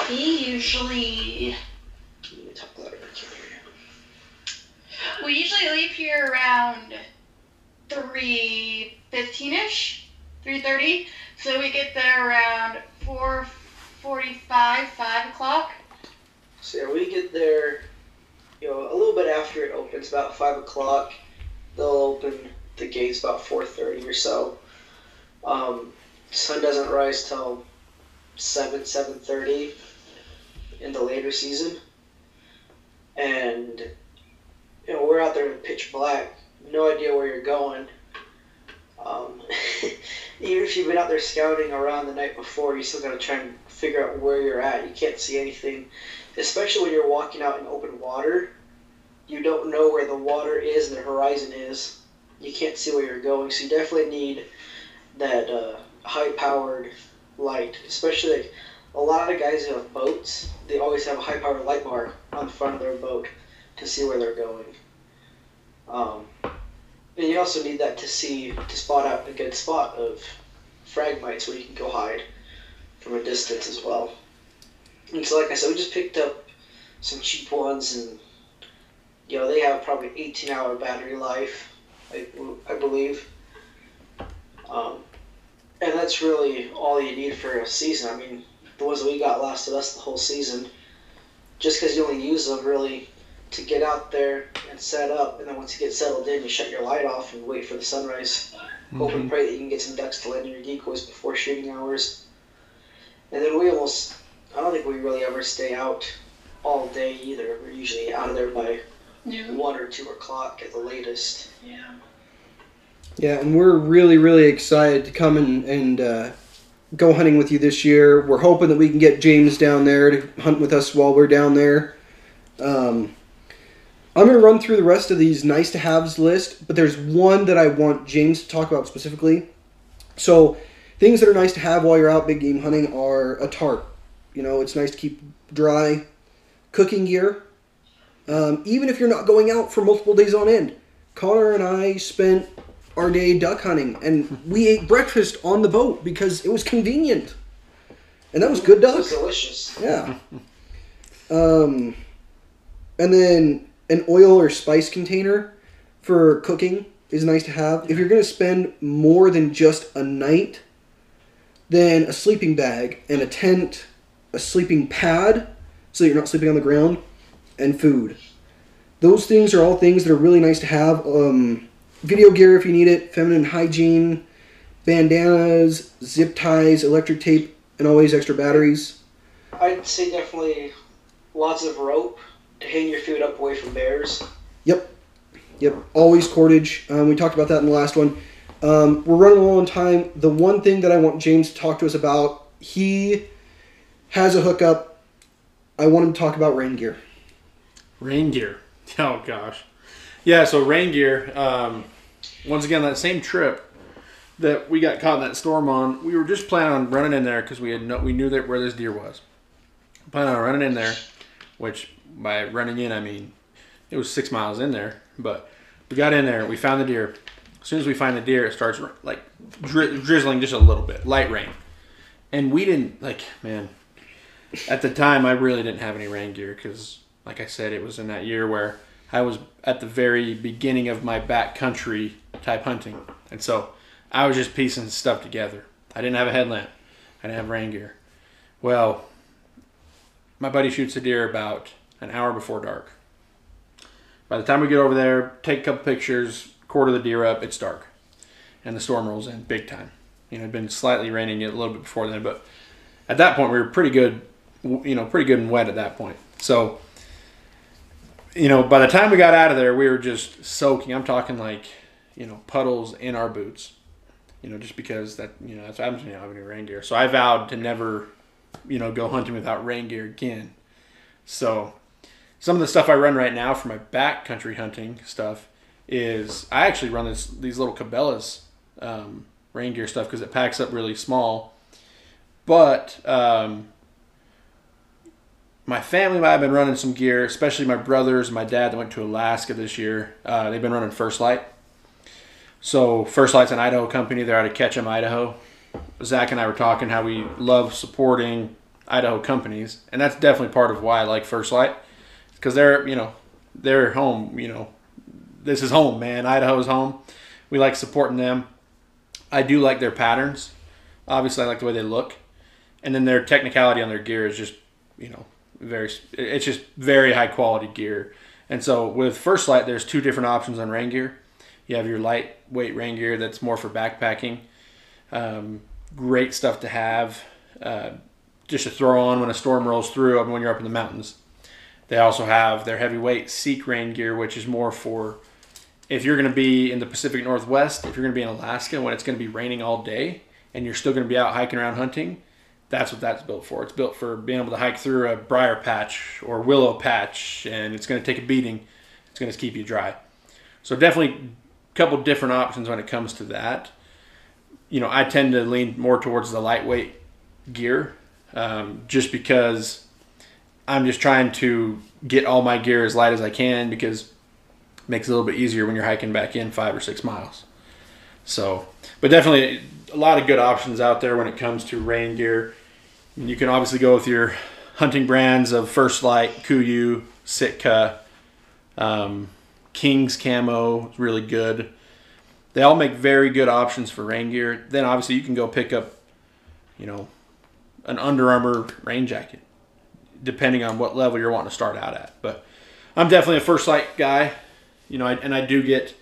we usually Let me talk louder. I can't hear you. We usually leave here around three fifteen ish, three thirty. So we get there around four forty-five, five o'clock. So we get there, you know, a little bit after it opens, about five o'clock. They'll open the gates about four thirty or so. Um, sun doesn't rise till seven, seven thirty in the later season, and you know we're out there in pitch black, no idea where you're going. Um, even if you've been out there scouting around the night before, you still gotta try and figure out where you're at. You can't see anything especially when you're walking out in open water, you don't know where the water is and the horizon is. You can't see where you're going, so you definitely need that uh, high-powered light. Especially like, a lot of guys who have boats, they always have a high-powered light bar on the front of their boat to see where they're going. Um, and you also need that to see to spot out a good spot of phragmites where you can go hide from a distance as well. And so, like I said, we just picked up some cheap ones, and you know they have probably 18 hour battery life, I, I believe. Um, and that's really all you need for a season. I mean, the ones that we got lasted us the whole season. Just because you only use them really to get out there and set up, and then once you get settled in, you shut your light off and wait for the sunrise. Hope and pray that you can get some ducks to land in your decoys before shooting hours. And then we almost I don't think we really ever stay out all day either. We're usually out of there by Noon. one or two o'clock at the latest. Yeah. Yeah, and we're really, really excited to come and, and uh, go hunting with you this year. We're hoping that we can get James down there to hunt with us while we're down there. Um, I'm going to run through the rest of these nice to haves list, but there's one that I want James to talk about specifically. So, things that are nice to have while you're out big game hunting are a tarp. You know, it's nice to keep dry, cooking gear. Um, even if you're not going out for multiple days on end, Connor and I spent our day duck hunting, and we ate breakfast on the boat because it was convenient, and that was good It duck. was delicious. Yeah. Um, and then an oil or spice container for cooking is nice to have. If you're going to spend more than just a night, then a sleeping bag and a tent, a sleeping pad so that you're not sleeping on the ground, and food. Those things are all things that are really nice to have. Um, video gear if you need it, feminine hygiene, bandanas, zip ties, electric tape, and always extra batteries. I'd say definitely lots of rope hang your food up away from bears. Yep. Yep. Always cordage. Um, we talked about that in the last one. Um, we're running low on time. The one thing that I want James to talk to us about, he has a hookup. I want him to talk about rain gear. Rain gear. Oh gosh. Yeah, so rain gear. Um, once again, that same trip that we got caught in that storm on, we were just planning on running in there because we had no, we knew that where this deer was. Planning on running in there, which by running in I mean it was six miles in there, but we got in there, we found the deer. As soon as we find the deer, it starts like dri- drizzling just a little bit, light rain, and we didn't like man. At the time, I really didn't have any rain gear because, like I said, it was in that year where I was at the very beginning of my backcountry type hunting, and so I was just piecing stuff together. I didn't have a headlamp. I didn't have rain gear. Well, my buddy shoots a deer about an hour before dark. By the time we get over there, take a couple pictures, quarter the deer up, it's dark, and the storm rolls in big time. You know, it'd been slightly raining a little bit before then, but at that point we were pretty good, you know, pretty good and wet at that point. So, you know, by the time we got out of there, we were just soaking. I'm talking like, you know, puddles in our boots. You know, just because that, you know, that's what happens when you don't have any rain gear. So I vowed to never, you know, go hunting without rain gear again. So, some of the stuff I run right now for my backcountry hunting stuff is I actually run this these little Cabela's um, rain gear stuff because it packs up really small. But um, my family might have been running some gear, especially my brothers and my dad that went to Alaska this year. Uh, they've been running First Lite. So First Lite's an Idaho company. They're out of Ketchum, Idaho. Zach and I were talking how we love supporting Idaho companies, and that's definitely part of why I like First Lite, because they're you know they're home. You know, this is home, man. Idaho's home. We like supporting them. I do like their patterns. Obviously, I like the way they look, and then their technicality on their gear is just you know very. It's just very high quality gear. And so with First Lite, there's two different options on rain gear. You have your lightweight rain gear that's more for backpacking. Um, great stuff to have, uh, just to throw on when a storm rolls through and when you're up in the mountains. They also have their heavyweight Seek rain gear, which is more for if you're going to be in the Pacific Northwest, if you're going to be in Alaska when it's going to be raining all day and you're still going to be out hiking around hunting, that's what that's built for. It's built for being able to hike through a briar patch or willow patch, and it's going to take a beating. It's going to keep you dry. So definitely a couple different options when it comes to that. You know, I tend to lean more towards the lightweight gear, um, just because I'm just trying to get all my gear as light as I can because it makes it a little bit easier when you're hiking back in five or six miles. So, but definitely a lot of good options out there when it comes to rain gear. You can obviously go with your hunting brands of First Lite, KUIU, Sitka, um, King's Camo is really good. They all make very good options for rain gear. Then obviously you can go pick up, you know, an Under Armour rain jacket, depending on what level you're wanting to start out at. But I'm definitely a First Lite guy, you know, and I do get,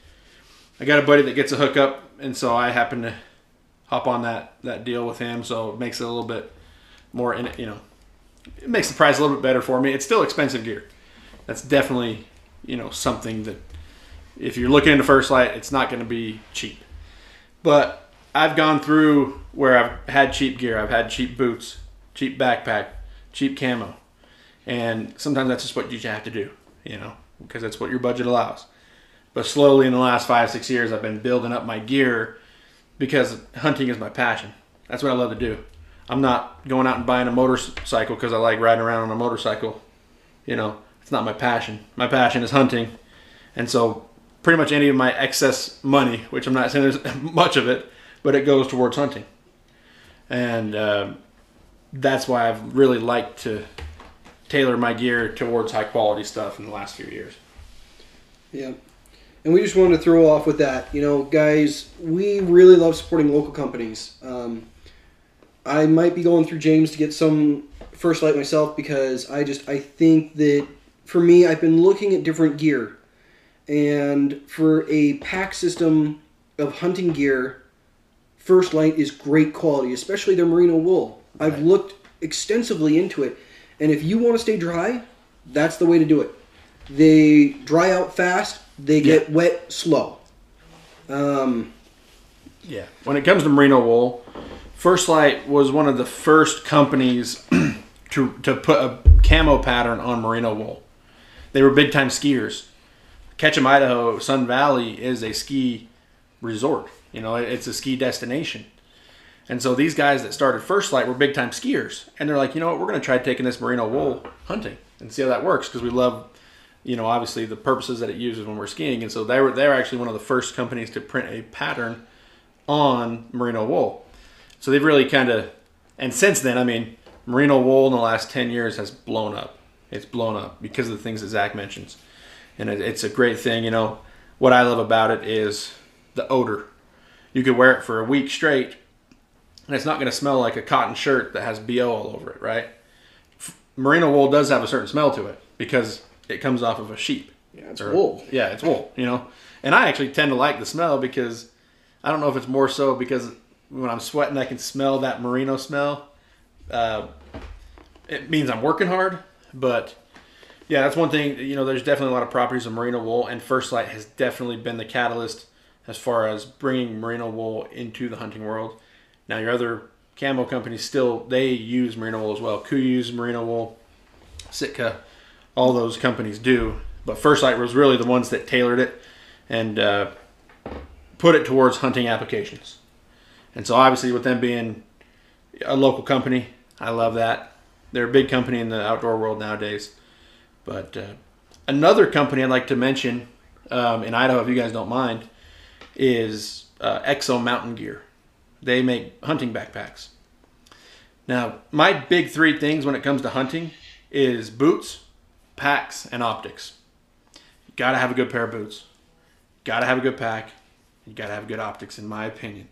I got a buddy that gets a hookup, and so I happen to hop on that that deal with him. So it makes it a little bit more in you know, it makes the price a little bit better for me. It's still expensive gear. That's definitely, you know, something that if you're looking into First Lite, it's not going to be cheap. But I've gone through where I've had cheap gear. I've had cheap boots, cheap backpack, cheap camo. And sometimes that's just what you have to do, you know, because that's what your budget allows. But slowly in the last five, six years, I've been building up my gear because hunting is my passion. That's what I love to do. I'm not going out and buying a motorcycle because I like riding around on a motorcycle. You know, it's not my passion. My passion is hunting, and so pretty much any of my excess money, which I'm not saying there's much of it, but it goes towards hunting, and um that's why I've really liked to tailor my gear towards high quality stuff in the last few years. Yeah. And we just wanted to throw off with that. You know, guys, we really love supporting local companies. Um, I might be going through James to get some First Lite myself because I just I think that for me I've been looking at different gear, and for a pack system of hunting gear, First Lite is great quality, especially their merino wool. I've looked extensively into it, and if you want to stay dry, that's the way to do it. They dry out fast. They get wet slow. Um, Yeah. When it comes to merino wool, First Lite was one of the first companies to to put a camo pattern on merino wool. They were big time skiers. Ketchum, Idaho, Sun Valley is a ski resort. You know, it's a ski destination. And so these guys that started First Lite were big time skiers, and they're like, you know what, we're going to try taking this merino wool hunting and see how that works because we love, you know, obviously the purposes that it uses when we're skiing. And so they were they're actually one of the first companies to print a pattern on merino wool. So they've really kind of, and since then, I mean, merino wool in the last 10 years has blown up. It's blown up because of the things that Zach mentions. And it, it's a great thing. You know, what I love about it is the odor. You could wear it for a week straight, and it's not going to smell like a cotton shirt that has BO all over it, right? F- Merino wool does have a certain smell to it because it comes off of a sheep. yeah, it's Or- wool. Yeah, it's wool, you know. And I actually tend to like the smell because I don't know if it's more so because when I'm sweating, I can smell that merino smell. Uh, it means I'm working hard, but yeah, that's one thing. You know, there's definitely a lot of properties of merino wool, and First Lite has definitely been the catalyst as far as bringing merino wool into the hunting world. Now, your other camo companies still they use merino wool as well. Ku uses merino wool, Sitka, all those companies do. But First Lite was really the ones that tailored it and uh, put it towards hunting applications. And so, obviously, with them being a local company, I love that. They're a big company in the outdoor world nowadays. But uh, another company I'd like to mention um, in Idaho, if you guys don't mind, is uh, Exo Mountain Gear. They make hunting backpacks. Now, my big three things when it comes to hunting is boots, packs, and optics. You gotta have a good pair of boots. Gotta have a good pack. You gotta have good optics, in my opinion.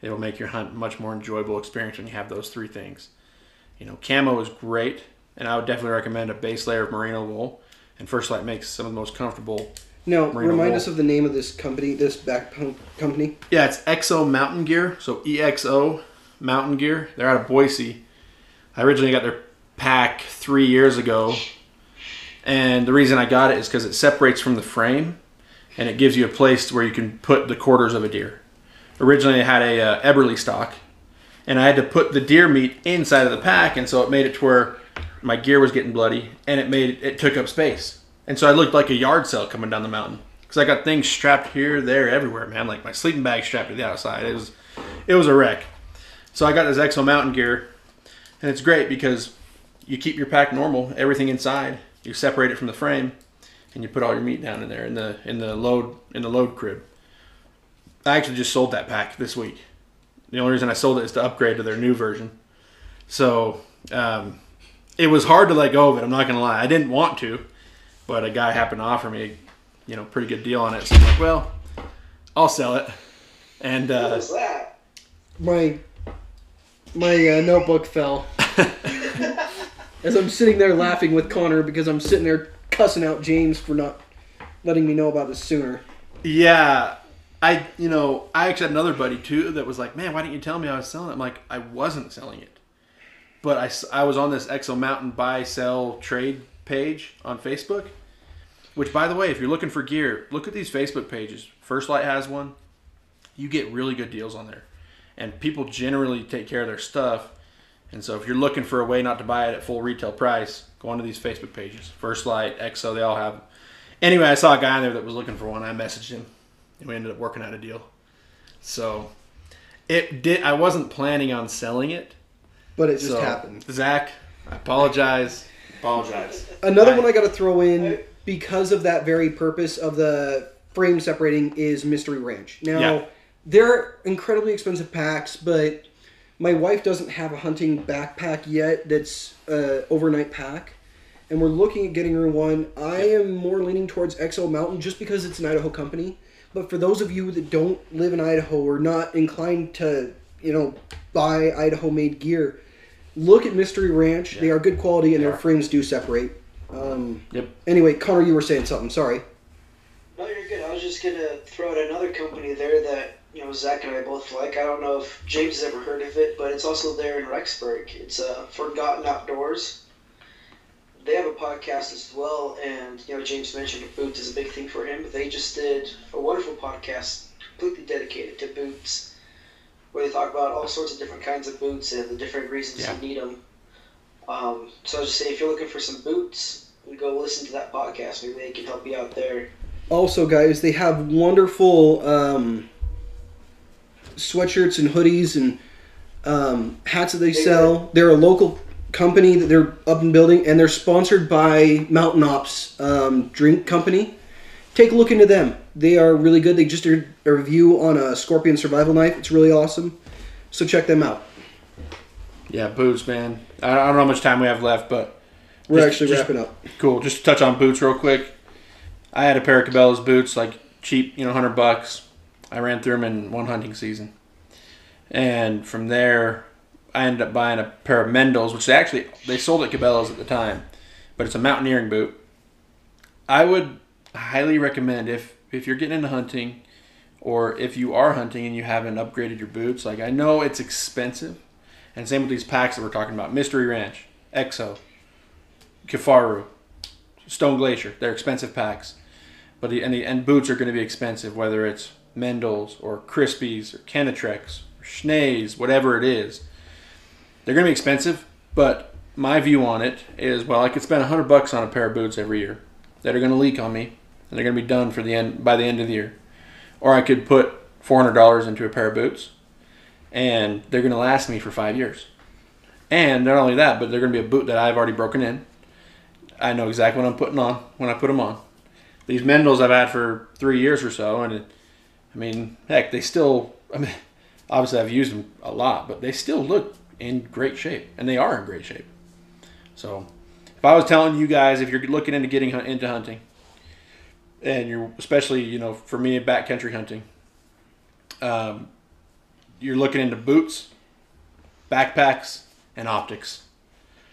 It'll make your hunt much more enjoyable experience when you have those three things. You know, camo is great, and I would definitely recommend a base layer of merino wool. And First Lite makes some of the most comfortable. Now, remind wool. us of the name of this company, this back pump company. Yeah, it's EXO Mountain Gear. So EXO Mountain Gear. They're out of Boise. I originally got their pack three years ago, and the reason I got it is because it separates from the frame, and it gives you a place where you can put the quarters of a deer. Originally, I had a uh, Eberlestock, and I had to put the deer meat inside of the pack, and so it made it to where my gear was getting bloody, and it made it took up space, and so I looked like a yard sale coming down the mountain because I got things strapped here, there, everywhere, man. Like my sleeping bag strapped to the outside. It was, it was a wreck. So I got this Exo Mountain gear, and it's great because you keep your pack normal, everything inside. You separate it from the frame, and you put all your meat down in there in the in the load in the load crib. I actually just sold that pack this week. The only reason I sold it is to upgrade to their new version. So um, it was hard to let go of it. I'm not gonna lie. I didn't want to, but a guy happened to offer me, you know, pretty good deal on it. So I'm like, well, I'll sell it. And What uh, was that? My my uh, notebook fell as I'm sitting there laughing with Connor because I'm sitting there cussing out James for not letting me know about this sooner. Yeah, I you know I actually had another buddy too that was like, man, why didn't you tell me I was selling it? I'm like, I wasn't selling it, but I, I was on this Exo Mountain buy sell trade page on Facebook. Which, by the way, if you're looking for gear, look at these Facebook pages. First Lite has one. You get really good deals on there, and people generally take care of their stuff. And so, if you're looking for a way not to buy it at full retail price, go onto these Facebook pages. First Lite, Exo, they all have. Them. Anyway, I saw a guy in there that was looking for one. I messaged him, and we ended up working out a deal. So, it did. I wasn't planning on selling it. But it just so, happened. Zach, I apologize. Apologize. Another I- one I got to throw in because of that very purpose of the frame separating is Mystery Ranch. Now, Yeah. they're incredibly expensive packs, but my wife doesn't have a hunting backpack yet that's a overnight pack. And we're looking at getting her one. I am more leaning towards Exo Mountain just because it's an Idaho company. But for those of you that don't live in Idaho or not inclined to, you know, buy Idaho made gear, look at Mystery Ranch. They are good quality and their frames do separate. Um, Yep. Anyway, Connor, you were saying something. Sorry. No, you're good. I was just gonna throw out another company there that you know Zach and I both like. I don't know if James has ever heard of it, but it's also there in Rexburg. It's uh, Forgotten Outdoors. They have a podcast as well, and you know James mentioned boots is a big thing for him. They just did a wonderful podcast completely dedicated to boots, where they talk about all sorts of different kinds of boots and the different reasons Yeah. you need them. Um, so I was just say if you're looking for some boots, go listen to that podcast. Maybe they can help you out there. Also, guys, they have wonderful um, sweatshirts and hoodies and um, hats that they sell. They're a local company that they're up and building, and they're sponsored by Mountain Ops um, Drink Company. Take a look into them. They are really good. They just did a review on a Scorpion survival knife. It's really awesome. So check them out. Yeah, boots, man. I I don't know how much time we have left, but We're Just- actually just- wrapping up. cool. Just to touch on boots real quick. I had a pair of Cabela's boots, like cheap, you know, hundred bucks. I ran through them in one hunting season, and from there, I ended up buying a pair of Meindl's, which they actually they sold at Cabela's at the time, but it's a mountaineering boot. I would highly recommend if if you're getting into hunting, or if you are hunting and you haven't upgraded your boots. Like I know it's expensive, and same with these packs that we're talking about: Mystery Ranch, Exo, Kifaru, Stone Glacier. They're expensive packs, but the, and the, and boots are going to be expensive, whether it's Meindl's or Crispi's or Kenetreks or Schnee's, whatever it is. They're going to be expensive, but my view on it is, well, I could spend hundred bucks on a pair of boots every year that are going to leak on me, and they're going to be done for the end by the end of the year, or I could put four hundred dollars into a pair of boots, and they're going to last me for five years. And not only that, but they're going to be a boot that I've already broken in. I know exactly what I'm putting on when I put them on. These Meindl's I've had for three years or so, and it, I mean, heck, they still. I mean, obviously I've used them a lot, but they still look in great shape, and they are in great shape. So, if I was telling you guys, if you're looking into getting into hunting, and you're especially, you know, for me, backcountry hunting, um, you're looking into boots, backpacks, and optics.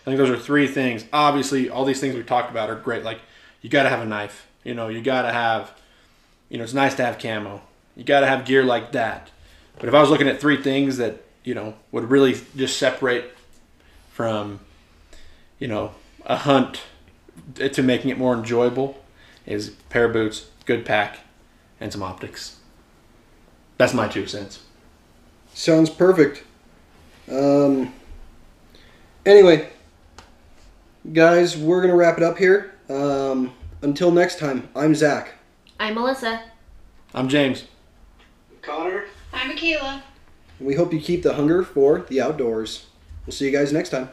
I think those are three things. Obviously, all these things we talked about are great. Like, you got to have a knife. You know, you got to have, you know, it's nice to have camo. You got to have gear like that. But if I was looking at three things that, you know, would really just separate from, you know, a hunt to making it more enjoyable, is a pair of boots, good pack, and some optics. That's my two cents. Sounds perfect. Um, anyway, guys, we're going to wrap it up here. Um, until next time, I'm Zach. I'm Melissa. I'm James. Connor. I'm Akila. And we hope you keep the hunger for the outdoors. We'll see you guys next time.